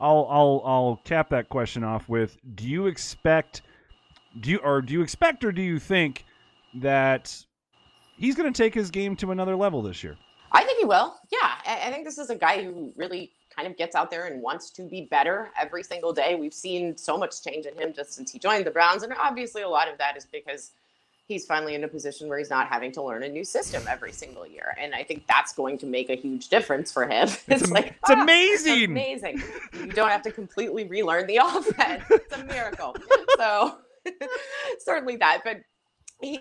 I'll I'll I'll cap that question off with do you expect do you or do you expect or do you think that he's going to take his game to another level this year?
I think he will. Yeah, I, think this is a guy who really kind of gets out there and wants to be better every single day. We've seen so much change in him just since he joined the Browns, and obviously a lot of that is because he's finally in a position where he's not having to learn a new system every single year. And I think that's going to make a huge difference for him.
It's, it's like it's ah, amazing.
Amazing. You don't have to completely relearn the offense. It's a miracle. so certainly that. But he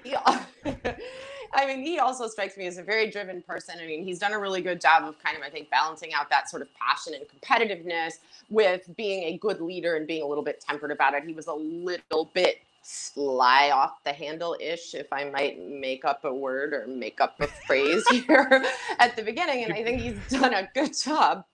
I mean, he also strikes me as a very driven person. I mean, he's done a really good job of kind of, I think, balancing out that sort of passion and competitiveness with being a good leader and being a little bit tempered about it. He was a little bit sly off the handle ish, if I might make up a word or make up a phrase here at the beginning. And I think he's done a good job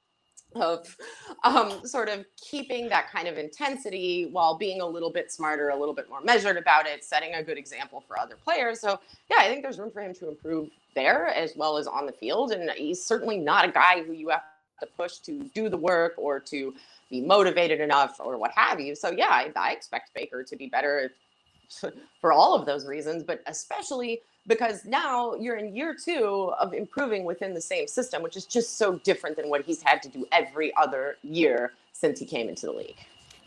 of um, sort of keeping that kind of intensity while being a little bit smarter, a little bit more measured about it, setting a good example for other players. So, yeah, I think there's room for him to improve there as well as on the field. And he's certainly not a guy who you have to push to do the work or to be motivated enough or what have you. So, yeah, I, I expect Baker to be better for all of those reasons, but especially because now you're in year two of improving within the same system, which is just so different than what he's had to do every other year since he came into the league.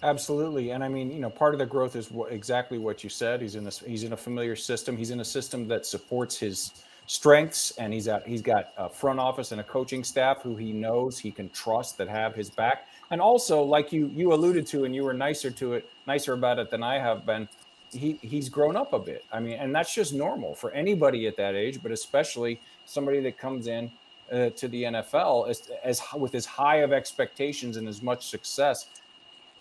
Absolutely, and I mean, you know, part of the growth is what, exactly what you said. He's in this. He's in a familiar system. He's in a system that supports his strengths, and he's at. He's got a front office and a coaching staff who he knows he can trust that have his back. And also, like you you alluded to, and you were nicer to it, nicer about it than I have been he he's grown up a bit. I mean, and that's just normal for anybody at that age, but especially somebody that comes in uh, to the NFL as, as with as high of expectations and as much success.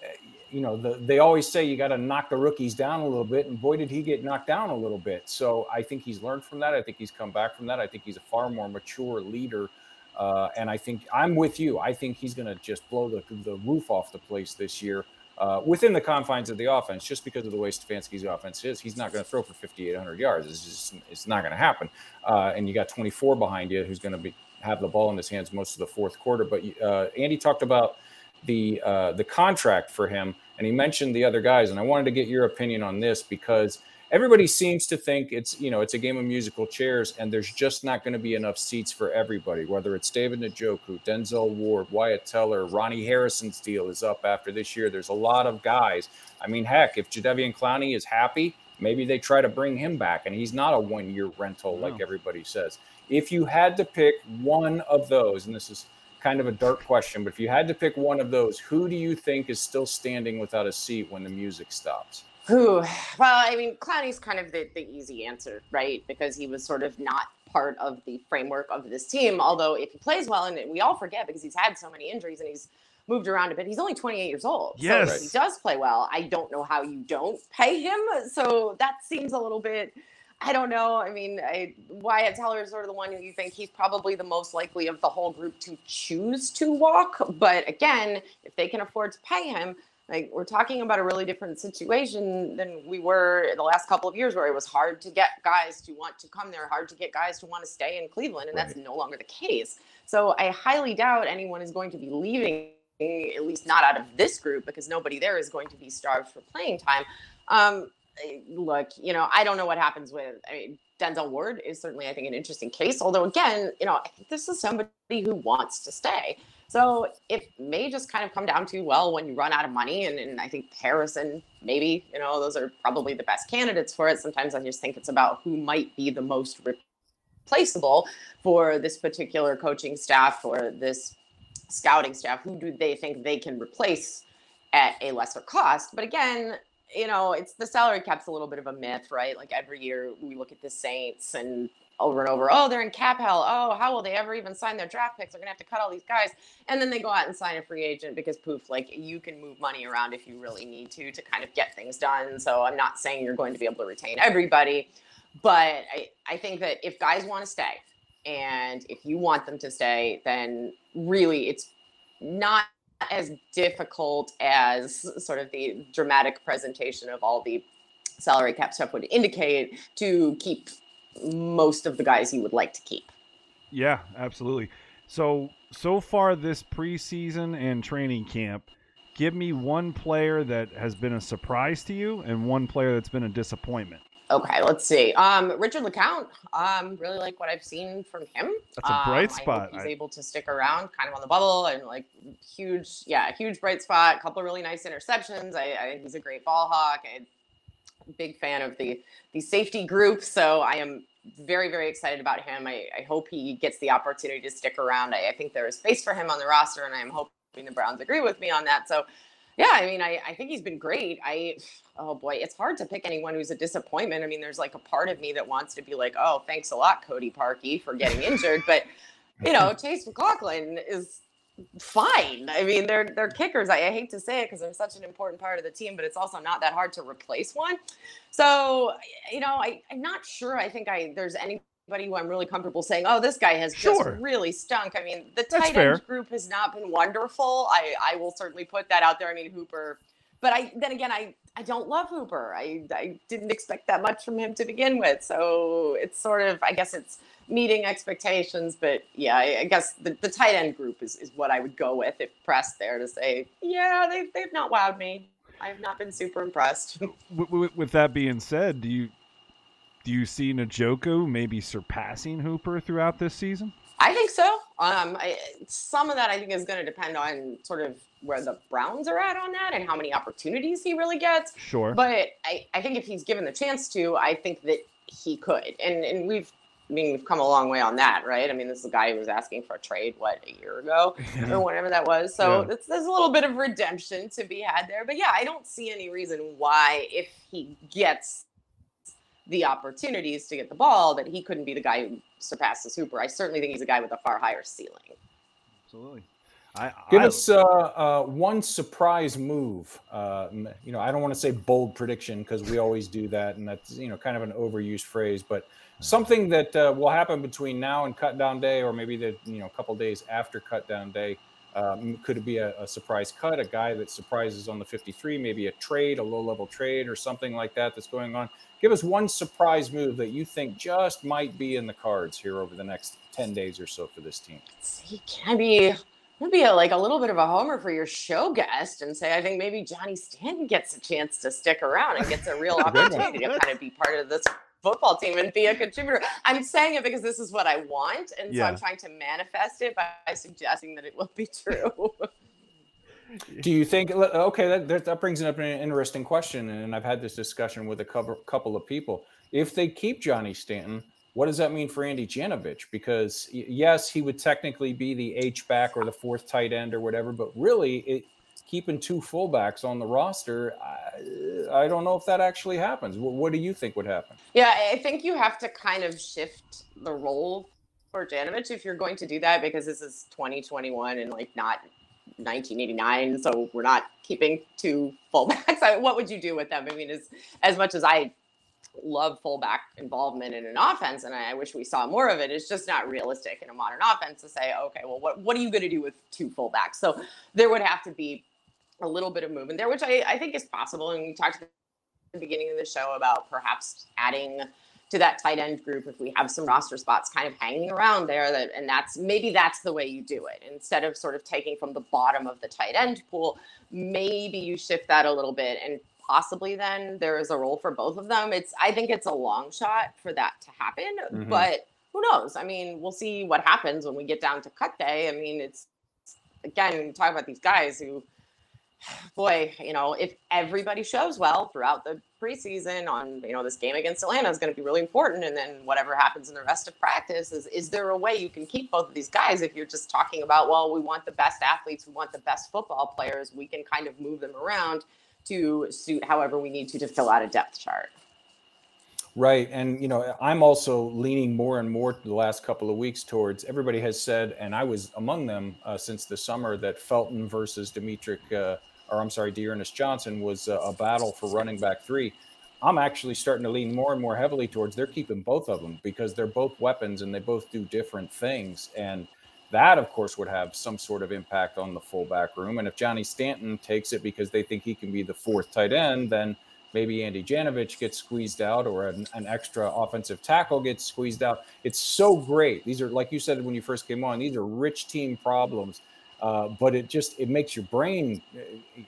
Uh, you know, the, they always say you got to knock the rookies down a little bit, and boy, did he get knocked down a little bit. So I think he's learned from that. I think he's come back from that. I think he's a far more mature leader. Uh, and I think I'm with you. I think he's going to just blow the, the roof off the place this year uh, within the confines of the offense, just because of the way Stefanski's offense is. He's not going to throw for 5,800 yards. It's just it's not going to happen. Uh, and you got 24 behind you who's going to be have the ball in his hands most of the fourth quarter. But uh, Andy talked about the uh, the contract for him, and he mentioned the other guys. And I wanted to get your opinion on this because – everybody seems to think it's you know it's a game of musical chairs and there's just not going to be enough seats for everybody whether it's david njoku denzel ward wyatt teller ronnie harrison's deal is up after this year. There's a lot of guys. I mean heck if jadeveon clowney is happy maybe they try to bring him back and he's not a one year rental like everybody says. If you had to pick one of those and this is kind of a dark question but if you had to pick one of those who do you think is still standing without a seat when the music stops
who? Well, I mean, Clowney's kind of the, the easy answer, right? Because he was sort of not part of the framework of this team. Although, if he plays well, and we all forget because he's had so many injuries and he's moved around a bit, he's only 28 years old.
Yes.
So he does play well. I don't know how you don't pay him. So that seems a little bit. I don't know. I mean, I, Wyatt Teller is sort of the one who you think he's probably the most likely of the whole group to choose to walk. But again, if they can afford to pay him, like we're talking about a really different situation than we were the last couple of years where it was hard to get guys to want to come there hard to get guys to want to stay in cleveland and right. that's no longer the case. So i highly doubt anyone is going to be leaving at least not out of this group because nobody there is going to be starved for playing time. Um, look you know i don't know what happens with I mean, denzel ward is certainly i think an interesting case although again you know i think this is somebody who wants to stay so it may just kind of come down to, well, when you run out of money, and, and I think Harrison, maybe, you know, those are probably the best candidates for it. Sometimes I just think it's about who might be the most replaceable for this particular coaching staff or this scouting staff. Who do they think they can replace at a lesser cost? But again, you know, it's the salary cap's a little bit of a myth, right? Like every year we look at the Saints and over and over. Oh, they're in cap hell. Oh, how will they ever even sign their draft picks? They're gonna have to cut all these guys, and then they go out and sign a free agent because poof, like you can move money around if you really need to to kind of get things done. So I'm not saying you're going to be able to retain everybody, but I I think that if guys want to stay, and if you want them to stay, then really it's not as difficult as sort of the dramatic presentation of all the salary cap stuff would indicate to keep most of the guys you would like to keep.
Yeah, absolutely. So so far this preseason and training camp, give me one player that has been a surprise to you and one player that's been a disappointment.
Okay, let's see. Um, Richard LeCounte. Um, really like what I've seen from him.
That's a bright um, spot.
he's I... able to stick around, kind of on the bubble, and like huge, yeah, huge bright spot. A couple of really nice interceptions. I, I think he's a great ball hawk. I, big fan of the the safety group, so I am very very excited about him. I, I hope he gets the opportunity to stick around. I, I, think there is space for him on the roster, and I'm hoping the Browns agree with me on that. So, yeah, I mean, I, I think he's been great. I oh boy, it's hard to pick anyone who's a disappointment. I mean, there's like a part of me that wants to be like, oh, thanks a lot, Cody Parkey, for getting injured, but you know, Chase McLaughlin is fine. I mean, they're they're kickers. I, I hate to say it because they're such an important part of the team, but it's also not that hard to replace one. So, you know, I, I'm not sure. I think I there's anybody who I'm really comfortable saying, oh, this guy has sure. just really stunk. I mean, the tight end group has not been wonderful. I I will certainly put that out there. I mean, Hooper but I then again I I don't love Hooper. I I didn't expect that much from him to begin with. So it's sort of I guess it's meeting expectations. But yeah, I, I guess the, the tight end group is, is what I would go with if pressed there to say, yeah, they they've not wowed me. I have not been super impressed.
with, with that being said, do you do you see Njoku maybe surpassing Hooper throughout this season?
I think so. Um, I, some of that I think is going to depend on sort of where the Browns are at on that and how many opportunities he really gets.
Sure.
But I, I think if he's given the chance to, I think that he could. And and we've I mean, we've come a long way on that, right? I mean, this is a guy who was asking for a trade, what, a year ago or whatever that was. So yeah. there's a little bit of redemption to be had there. But yeah, I don't see any reason why, if he gets the opportunities to get the ball, that he couldn't be the guy who surpasses Hooper. I certainly think he's a guy with a far higher ceiling.
Absolutely. I,
Give I, us uh, uh, one surprise move. Uh, you know, I don't want to say bold prediction because we always do that, and that's you know kind of an overused phrase. But something that uh, will happen between now and cut down day, or maybe the you know a couple days after cut down day. Um, could it be a, a, surprise cut, a guy that surprises on the 53, maybe a trade, a low level trade, or something like that that's going on? Give us one surprise move that you think just might be in the cards here over the next 10 days or so for this team.
See, can I be be a, like a little bit of a homer for your show guest and say I think maybe Johnny Stanton gets a chance to stick around and gets a real opportunity to kind of be part of this football team and be a contributor. I'm saying it because this is what I want, and yeah. so I'm trying to manifest it by suggesting that it will be true.
Do you think? Okay, that, that brings up an interesting question, and I've had this discussion with a couple couple of people. If they keep Johnny Stanton, what does that mean for Andy Janovich? Because yes, he would technically be the H back or the fourth tight end or whatever, but really, it, keeping two fullbacks on the roster, I, I, don't know if that actually happens. What, what, do you think would happen?
Yeah, I think you have to kind of shift the role for Janovich if you're going to do that because this is 2021 and like not 1989, so we're not keeping two fullbacks. I, what would you do with them? I mean, as as much as I love fullback involvement in an offense, and I wish we saw more of it. It's just not realistic in a modern offense to say, okay, well, what what are you going to do with two fullbacks? So there would have to be a little bit of movement there, which I, I think is possible. And we talked at the beginning of the show about perhaps adding to that tight end group if we have some roster spots kind of hanging around there that and that's maybe that's the way you do it instead of sort of taking from the bottom of the tight end pool maybe you shift that a little bit and possibly then there is a role for both of them. It's I think it's a long shot for that to happen, mm-hmm. but who knows? I mean, we'll see what happens when we get down to cut day. I mean, it's again, talk about these guys who boy, you know, if everybody shows well throughout the preseason on, you know, this game against Atlanta is going to be really important. And then whatever happens in the rest of practice is, is there a way you can keep both of these guys if you're just talking about, well, we want the best athletes, we want the best football players, we can kind of move them around to suit however we need to to fill out a depth chart.
Right. And, you know, I'm also leaning more and more the last couple of weeks towards everybody has said, and I was among them uh, since the summer, that Felton versus Dimitri, uh, or I'm sorry, D'Ernest Johnson was uh, a battle for running back three. I'm actually starting to lean more and more heavily towards they're keeping both of them because they're both weapons and they both do different things. And that, of course, would have some sort of impact on the fullback room. And if Johnny Stanton takes it because they think he can be the fourth tight end, then maybe Andy Janovich gets squeezed out or an, an, extra offensive tackle gets squeezed out. It's so great. These are, like you said when you first came on, these are rich team problems. Uh, but it just it makes your brain uh,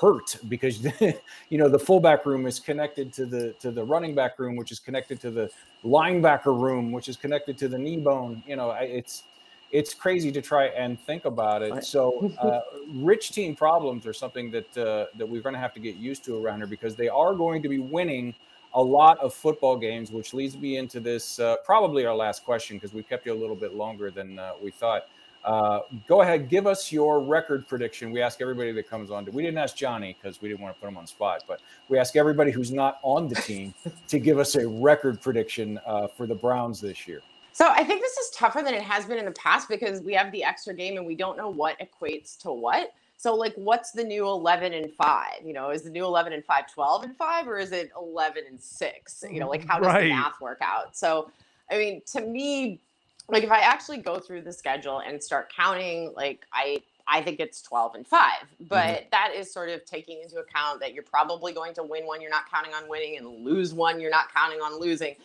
hurt because you know the fullback room is connected to the to the running back room, which is connected to the linebacker room, which is connected to the knee bone. You know, it's it's crazy to try and think about it. So, uh, rich team problems are something that uh, that we're going to have to get used to around here because they are going to be winning a lot of football games, which leads me into this uh, probably our last question because we kept you a little bit longer than uh, we thought. Uh, go ahead, give us your record prediction. We ask everybody that comes on. To, we didn't ask Johnny because we didn't want to put him on the spot, but we ask everybody who's not on the team to give us a record prediction uh, for the Browns this year.
So I think this is tougher than it has been in the past because we have the extra game and we don't know what equates to what. So like what's the new 11 and 5? You know, is the new 11 and 5 12 and 5 or is it 11 and 6? You know, like how does right. the math work out? So I mean, to me like if I actually go through the schedule and start counting like I I think it's 12 and 5. But mm-hmm. that is sort of taking into account that you're probably going to win one you're not counting on winning and lose one you're not counting on losing.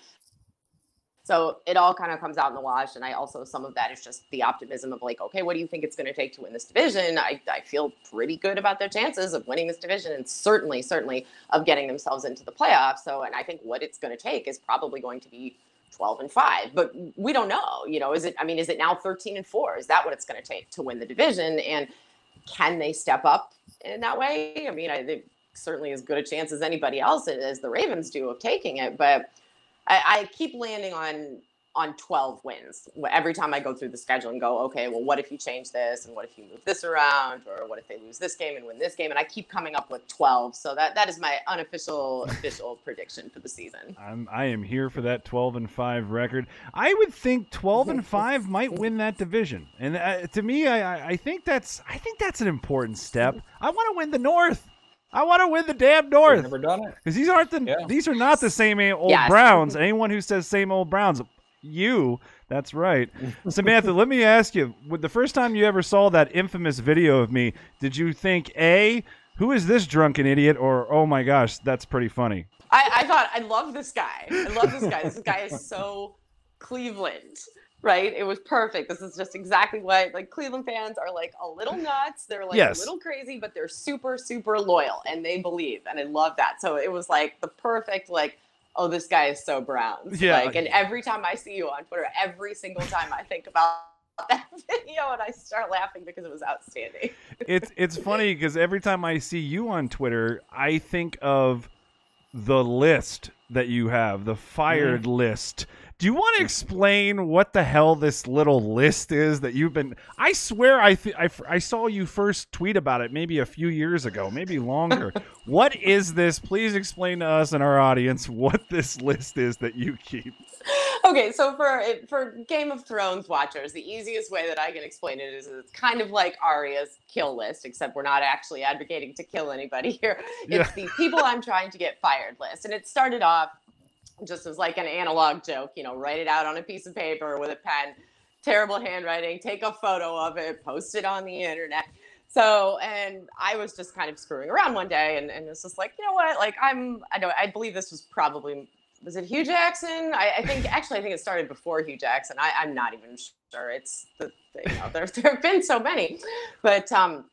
So it all kind of comes out in the wash. And I also, some of that is just the optimism of like, okay, what do you think it's going to take to win this division? I, I feel pretty good about their chances of winning this division and certainly, certainly of getting themselves into the playoffs. So, and I think what it's going to take is probably going to be 12 and 5 but we don't know you know is it i mean is it now 13 and 4 is that what it's going to take to win the division and can they step up in that way i mean i think certainly as good a chance as anybody else as the ravens do of taking it but I, I keep landing on on 12 wins every time I go through the schedule and go, okay, well, what if you change this? And what if you move this around? Or what if they lose this game and win this game? And I keep coming up with 12. So that, that is my unofficial official prediction for the season.
I'm, I am here for that 12 and 5 record. I would think 12 and 5 might win that division. And uh, to me, I, I think that's I think that's an important step. I want to win the North. I want to win the damn North.
never done it
because these aren't the yeah. these are not the same old yes. Browns. Anyone who says same old Browns, you. That's right. Samantha, let me ask you, the first time you ever saw that infamous video of me, did you think, A, who is this drunken idiot? Or, oh my gosh, that's pretty funny?
I, I thought, I love this guy. I love this guy. this guy is so Cleveland right? It was perfect. This is just exactly what like Cleveland fans are like a little nuts. They're like yes. a little crazy, but they're super, super loyal and they believe. And I love that. So it was like the perfect, like, oh, this guy is so Browns. Yeah. Like, and every time I see you on Twitter, every single time I think about that video and I start laughing because it was outstanding.
it's it's funny because every time I see you on Twitter, I think of the list that you have, the fired mm-hmm. list do you want to explain what the hell this little list is that you've been? I swear, I th- I, I saw you first tweet about it maybe a few years ago, maybe longer. what is this? Please explain to us and our audience what this list is that you keep.
Okay, so for for Game of Thrones watchers, the easiest way that I can explain it is it's kind of like Arya's kill list, except we're not actually advocating to kill anybody here. It's yeah. the people I'm trying to get fired list, and it started off just as like an analog joke, you know, write it out on a piece of paper with a pen, terrible handwriting, take a photo of it, post it on the internet. So, and I was just kind of screwing around one day and, and it's just like, you know what? Like, I'm, I know, I believe this was probably, was it Hue Jackson? I, I think, actually, I think it started before Hue Jackson. I, I'm not even sure. It's the, you know, there, there have been so many. But, um,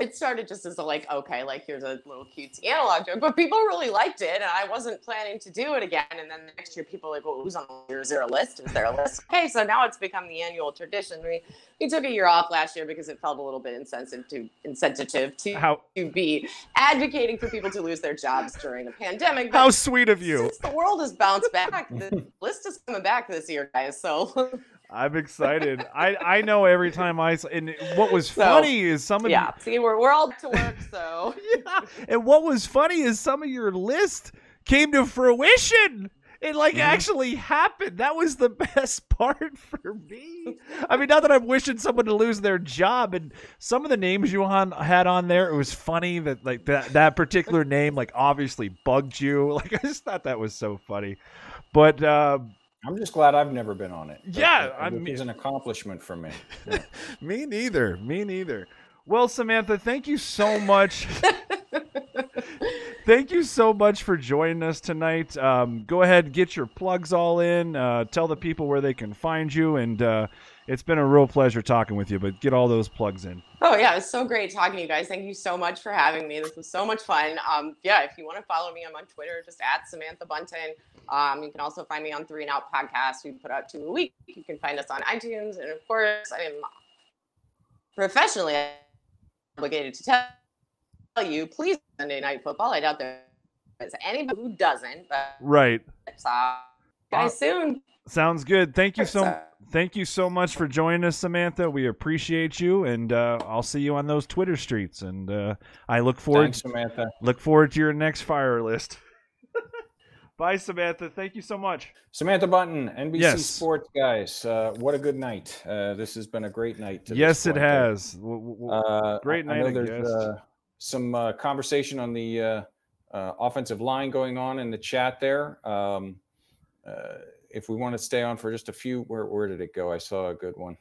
it started just as a like okay like here's a little cutesy analog joke but people really liked it and i wasn't planning to do it again and then the next year people were like well who's on the is there a list? Is there a list? Okay so now it's become the annual tradition. We we took a year off last year because it felt a little bit insensitive to insensitive to
how
to be advocating for people to lose their jobs during a pandemic
but how sweet of you.
the world has bounced back the list is coming back this year guys so
I'm excited. I I know every time I and what was so, funny is some of
yeah. The, see, we're we're all to work, so
yeah. And what was funny is some of your list came to fruition. It like mm-hmm. actually happened. That was the best part for me. I mean, not that I'm wishing someone to lose their job, and some of the names you on, had on there, it was funny that like that that particular name like obviously bugged you. Like I just thought that was so funny. But uh,
I'm just glad I've never been on it.
Yeah,
I mean, it's an accomplishment for me. Yeah.
me neither. Me neither. Well, Samantha, thank you so much. thank you so much for joining us tonight. Um, go ahead, get your plugs all in. Uh, tell the people where they can find you, and uh, it's been a real pleasure talking with you. But get all those plugs in.
Oh yeah, it's so great talking to you guys. Thank you so much for having me. This was so much fun. Um, yeah, if you want to follow me, I'm on Twitter, just at Samantha Bunten. Um, you can also find me on Three and Out podcast. We put out two a week. You can find us on iTunes, and of course, I am professionally obligated to tell you, please Sunday Night Football. I doubt there's anybody who doesn't. But
right.
Uh, guys, soon.
Sounds good. Thank you so. Thank you so much for joining us, Samantha. We appreciate you, and uh, I'll see you on those Twitter streets. And uh, I look forward.
Thanks, Samantha.
Look forward to your next fire list. Bye, Samantha. Thank you so much.
Samantha Bunten, NBC yes. Sports guys. Uh, what a good night. Uh, this has been a great night.
yes, it has. Uh, great night. I know there's
uh, some uh, conversation on the uh, offensive line going on in the chat there. Um, if we want to stay on for just a few, where, where did it go? I saw a good one.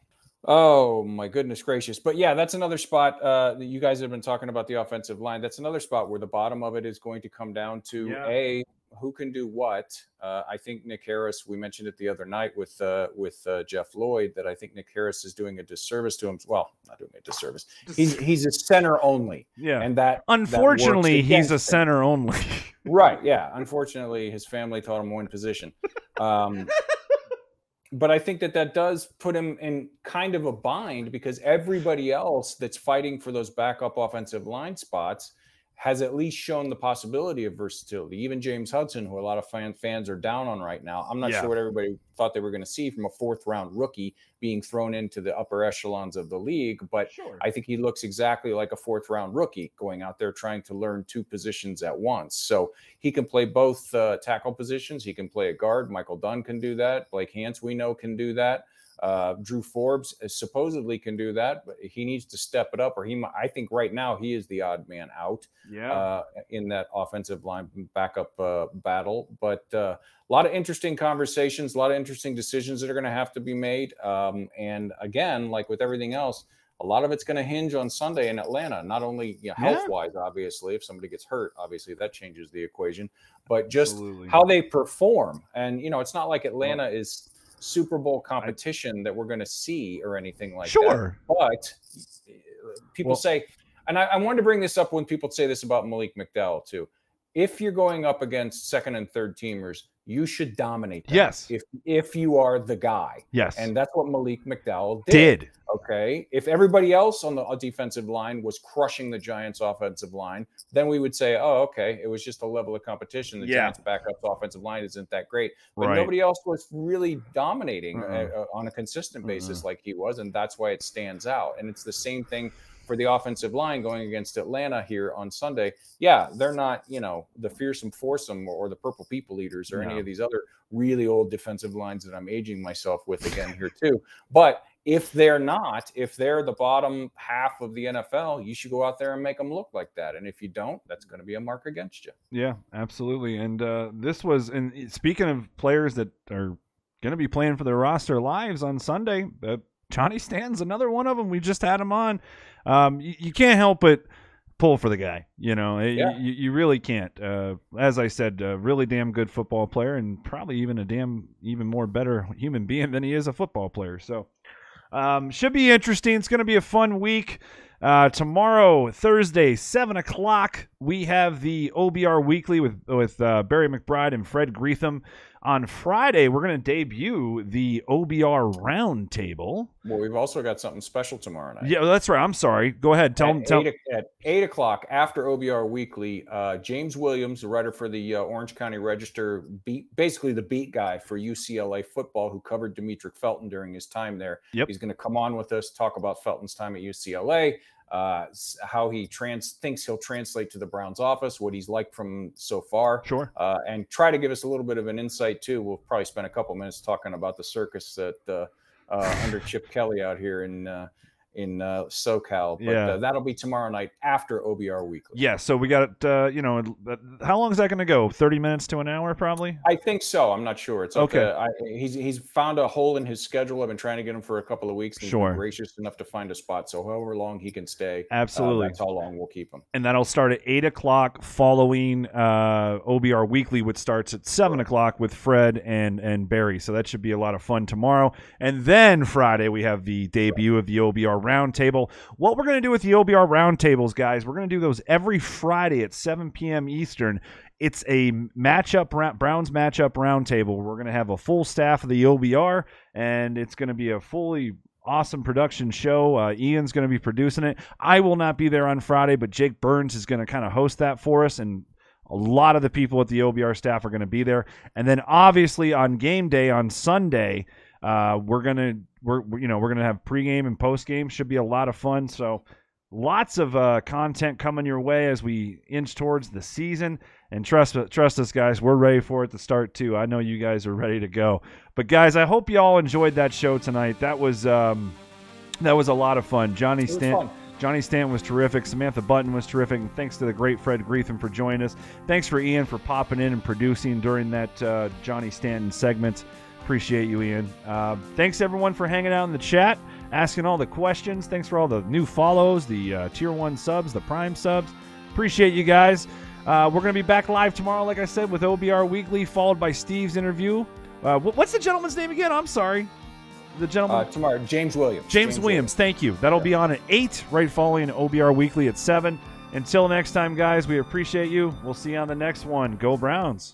Oh my goodness gracious! But yeah, that's another spot uh, that you guys have been talking about the offensive line. That's another spot where the bottom of it is going to come down to yeah. a who can do what. Uh, I think Nick Harris. We mentioned it the other night with uh, with uh, Jeff Lloyd that I think Nick Harris is doing a disservice to him. Well, not doing a disservice. He's he's a center only.
Yeah,
and that
unfortunately
that
he's a center only.
right. Yeah. Unfortunately, his family taught him one position. Um, but I think that that does put him in kind of a bind because everybody else that's fighting for those backup offensive line spots has at least shown the possibility of versatility. Even James Hudson, who a lot of fan, fans are down on right now, I'm not yeah. sure what everybody thought they were going to see from a fourth round rookie being thrown into the upper echelons of the league. But sure. I think he looks exactly like a fourth round rookie going out there trying to learn two positions at once. So he can play both uh, tackle positions. He can play a guard. Michael Dunn can do that. Blake Hance, we know, can do that. Uh, Drew Forbes supposedly can do that, but he needs to step it up. Or he, I think, right now he is the odd man out.
Yeah.
Uh, in that offensive line backup uh, battle, but uh, a lot of interesting conversations, a lot of interesting decisions that are going to have to be made. Um, and again, like with everything else, a lot of it's going to hinge on Sunday in Atlanta. Not only you know, health wise, obviously, if somebody gets hurt, obviously that changes the equation, but just Absolutely. how they perform. And you know, it's not like Atlanta is Super Bowl competition that we're going to see or anything like
sure.
that. But eh, people well, say, and I, I wanted to bring this up when people say this about Malik McDowell too. If you're going up against second and third teamers, you should dominate. Them
yes.
If if you are the guy.
Yes.
And that's what Malik McDowell did. did. Okay. If everybody else on the defensive line was crushing the Giants' offensive line, then we would say, oh, okay, it was just a level of competition. The yeah. Giants' backup offensive line isn't that great. But right. nobody else was really dominating uh, uh, on a consistent basis mm-hmm. like he was. And that's why it stands out. And it's the same thing for the offensive line going against Atlanta here on Sunday. Yeah, they're not, you know, the fearsome foursome or, the purple people eaters or no. any of these other really old defensive lines that I'm aging myself with again here too. But if they're not, if they're the bottom half of the NFL, you should go out there and make them look like that. And if you don't, that's going to be a mark against you.
Yeah, absolutely. And uh, this was, and speaking of players that are going to be playing for their roster lives on Sunday, uh, Johnny Stanton's another one of them. We just had him on. Um, you, you, can't help but pull for the guy. You know, yeah. you, you, really can't. Uh, as I said, a really damn good football player, and probably even a damn even more better human being than he is a football player. So, um, should be interesting. It's going to be a fun week. Uh, tomorrow, Thursday, seven o'clock, we have the OBR Weekly with with uh, Barry McBride and Fred Greetham on Friday, we're going to debut the OBR Roundtable.
Well, we've also got something special tomorrow night.
Yeah, that's right. I'm sorry. Go ahead. Tell them. Tell
eight, at eight o'clock after OBR Weekly, uh, James Williams, the writer for the uh, Orange County Register, beat basically the beat guy for UCLA football, who covered Demetric Felton during his time there.
Yep.
He's going to come on with us, talk about Felton's time at UCLA uh, how he trans thinks he'll translate to the Browns office, what he's like from so far.
Sure.
Uh, and try to give us a little bit of an insight too. We'll probably spend a couple minutes talking about the circus that uh, uh under Chip Kelly out here in uh, in uh, SoCal. But yeah. uh, that'll be tomorrow night after OBR Weekly.
Yeah. So we got, uh, you know, how long is that going to go? 30 minutes to an hour, probably?
I think so. I'm not sure. It's okay. I, he's, he's found a hole in his schedule. I've been trying to get him for a couple of weeks. And
sure.
gracious enough to find a spot. So however long he can stay.
Uh, Absolutely.
that's how long we'll keep him.
And that'll start at 8 o'clock following uh, OBR Weekly, which starts at 7 o'clock with Fred and, and Barry. So that should be a lot of fun tomorrow. And then Friday, we have the debut of the OBR Roundtable. What we're going to do with the OBR roundtables, guys, we're going to do those every Friday at 7 p.m. Eastern. It's a matchup, Browns matchup roundtable. We're going to have a full staff of the OBR, and it's going to be a fully awesome production show. Uh, Ian's going to be producing it. I will not be there on Friday, but Jake Burns is going to kind of host that for us, and a lot of the people at the OBR staff are going to be there. And then obviously on game day on Sunday, uh, we're gonna we're you know we're gonna have pregame and postgame. Should be a lot of fun. So lots of uh, content coming your way as we inch towards the season. And trust trust us, guys, we're ready for it to start too. I know you guys are ready to go. But guys, I hope you all enjoyed that show tonight. That was um, that was a lot of fun. Johnny Stanton. Johnny Stanton was terrific. Samantha Bunten was terrific. And thanks to the great Fred Greetham for joining us. Thanks for Ian for popping in and producing during that uh, Johnny Stanton segment. Appreciate you, Ian. Uh, thanks everyone for hanging out in the chat, asking all the questions. Thanks for all the new follows, the uh, tier one subs, the prime subs. Appreciate you guys. Uh, we're going to be back live tomorrow, like I said, with OBR Weekly, followed by Steve's interview. Uh, what's the gentleman's name again? I'm sorry. The gentleman.
Uh, tomorrow, James Williams.
James, James Williams, Williams, thank you. That'll yeah. be on at 8, right following OBR Weekly at 7. Until next time, guys, we appreciate you. We'll see you on the next one. Go Browns.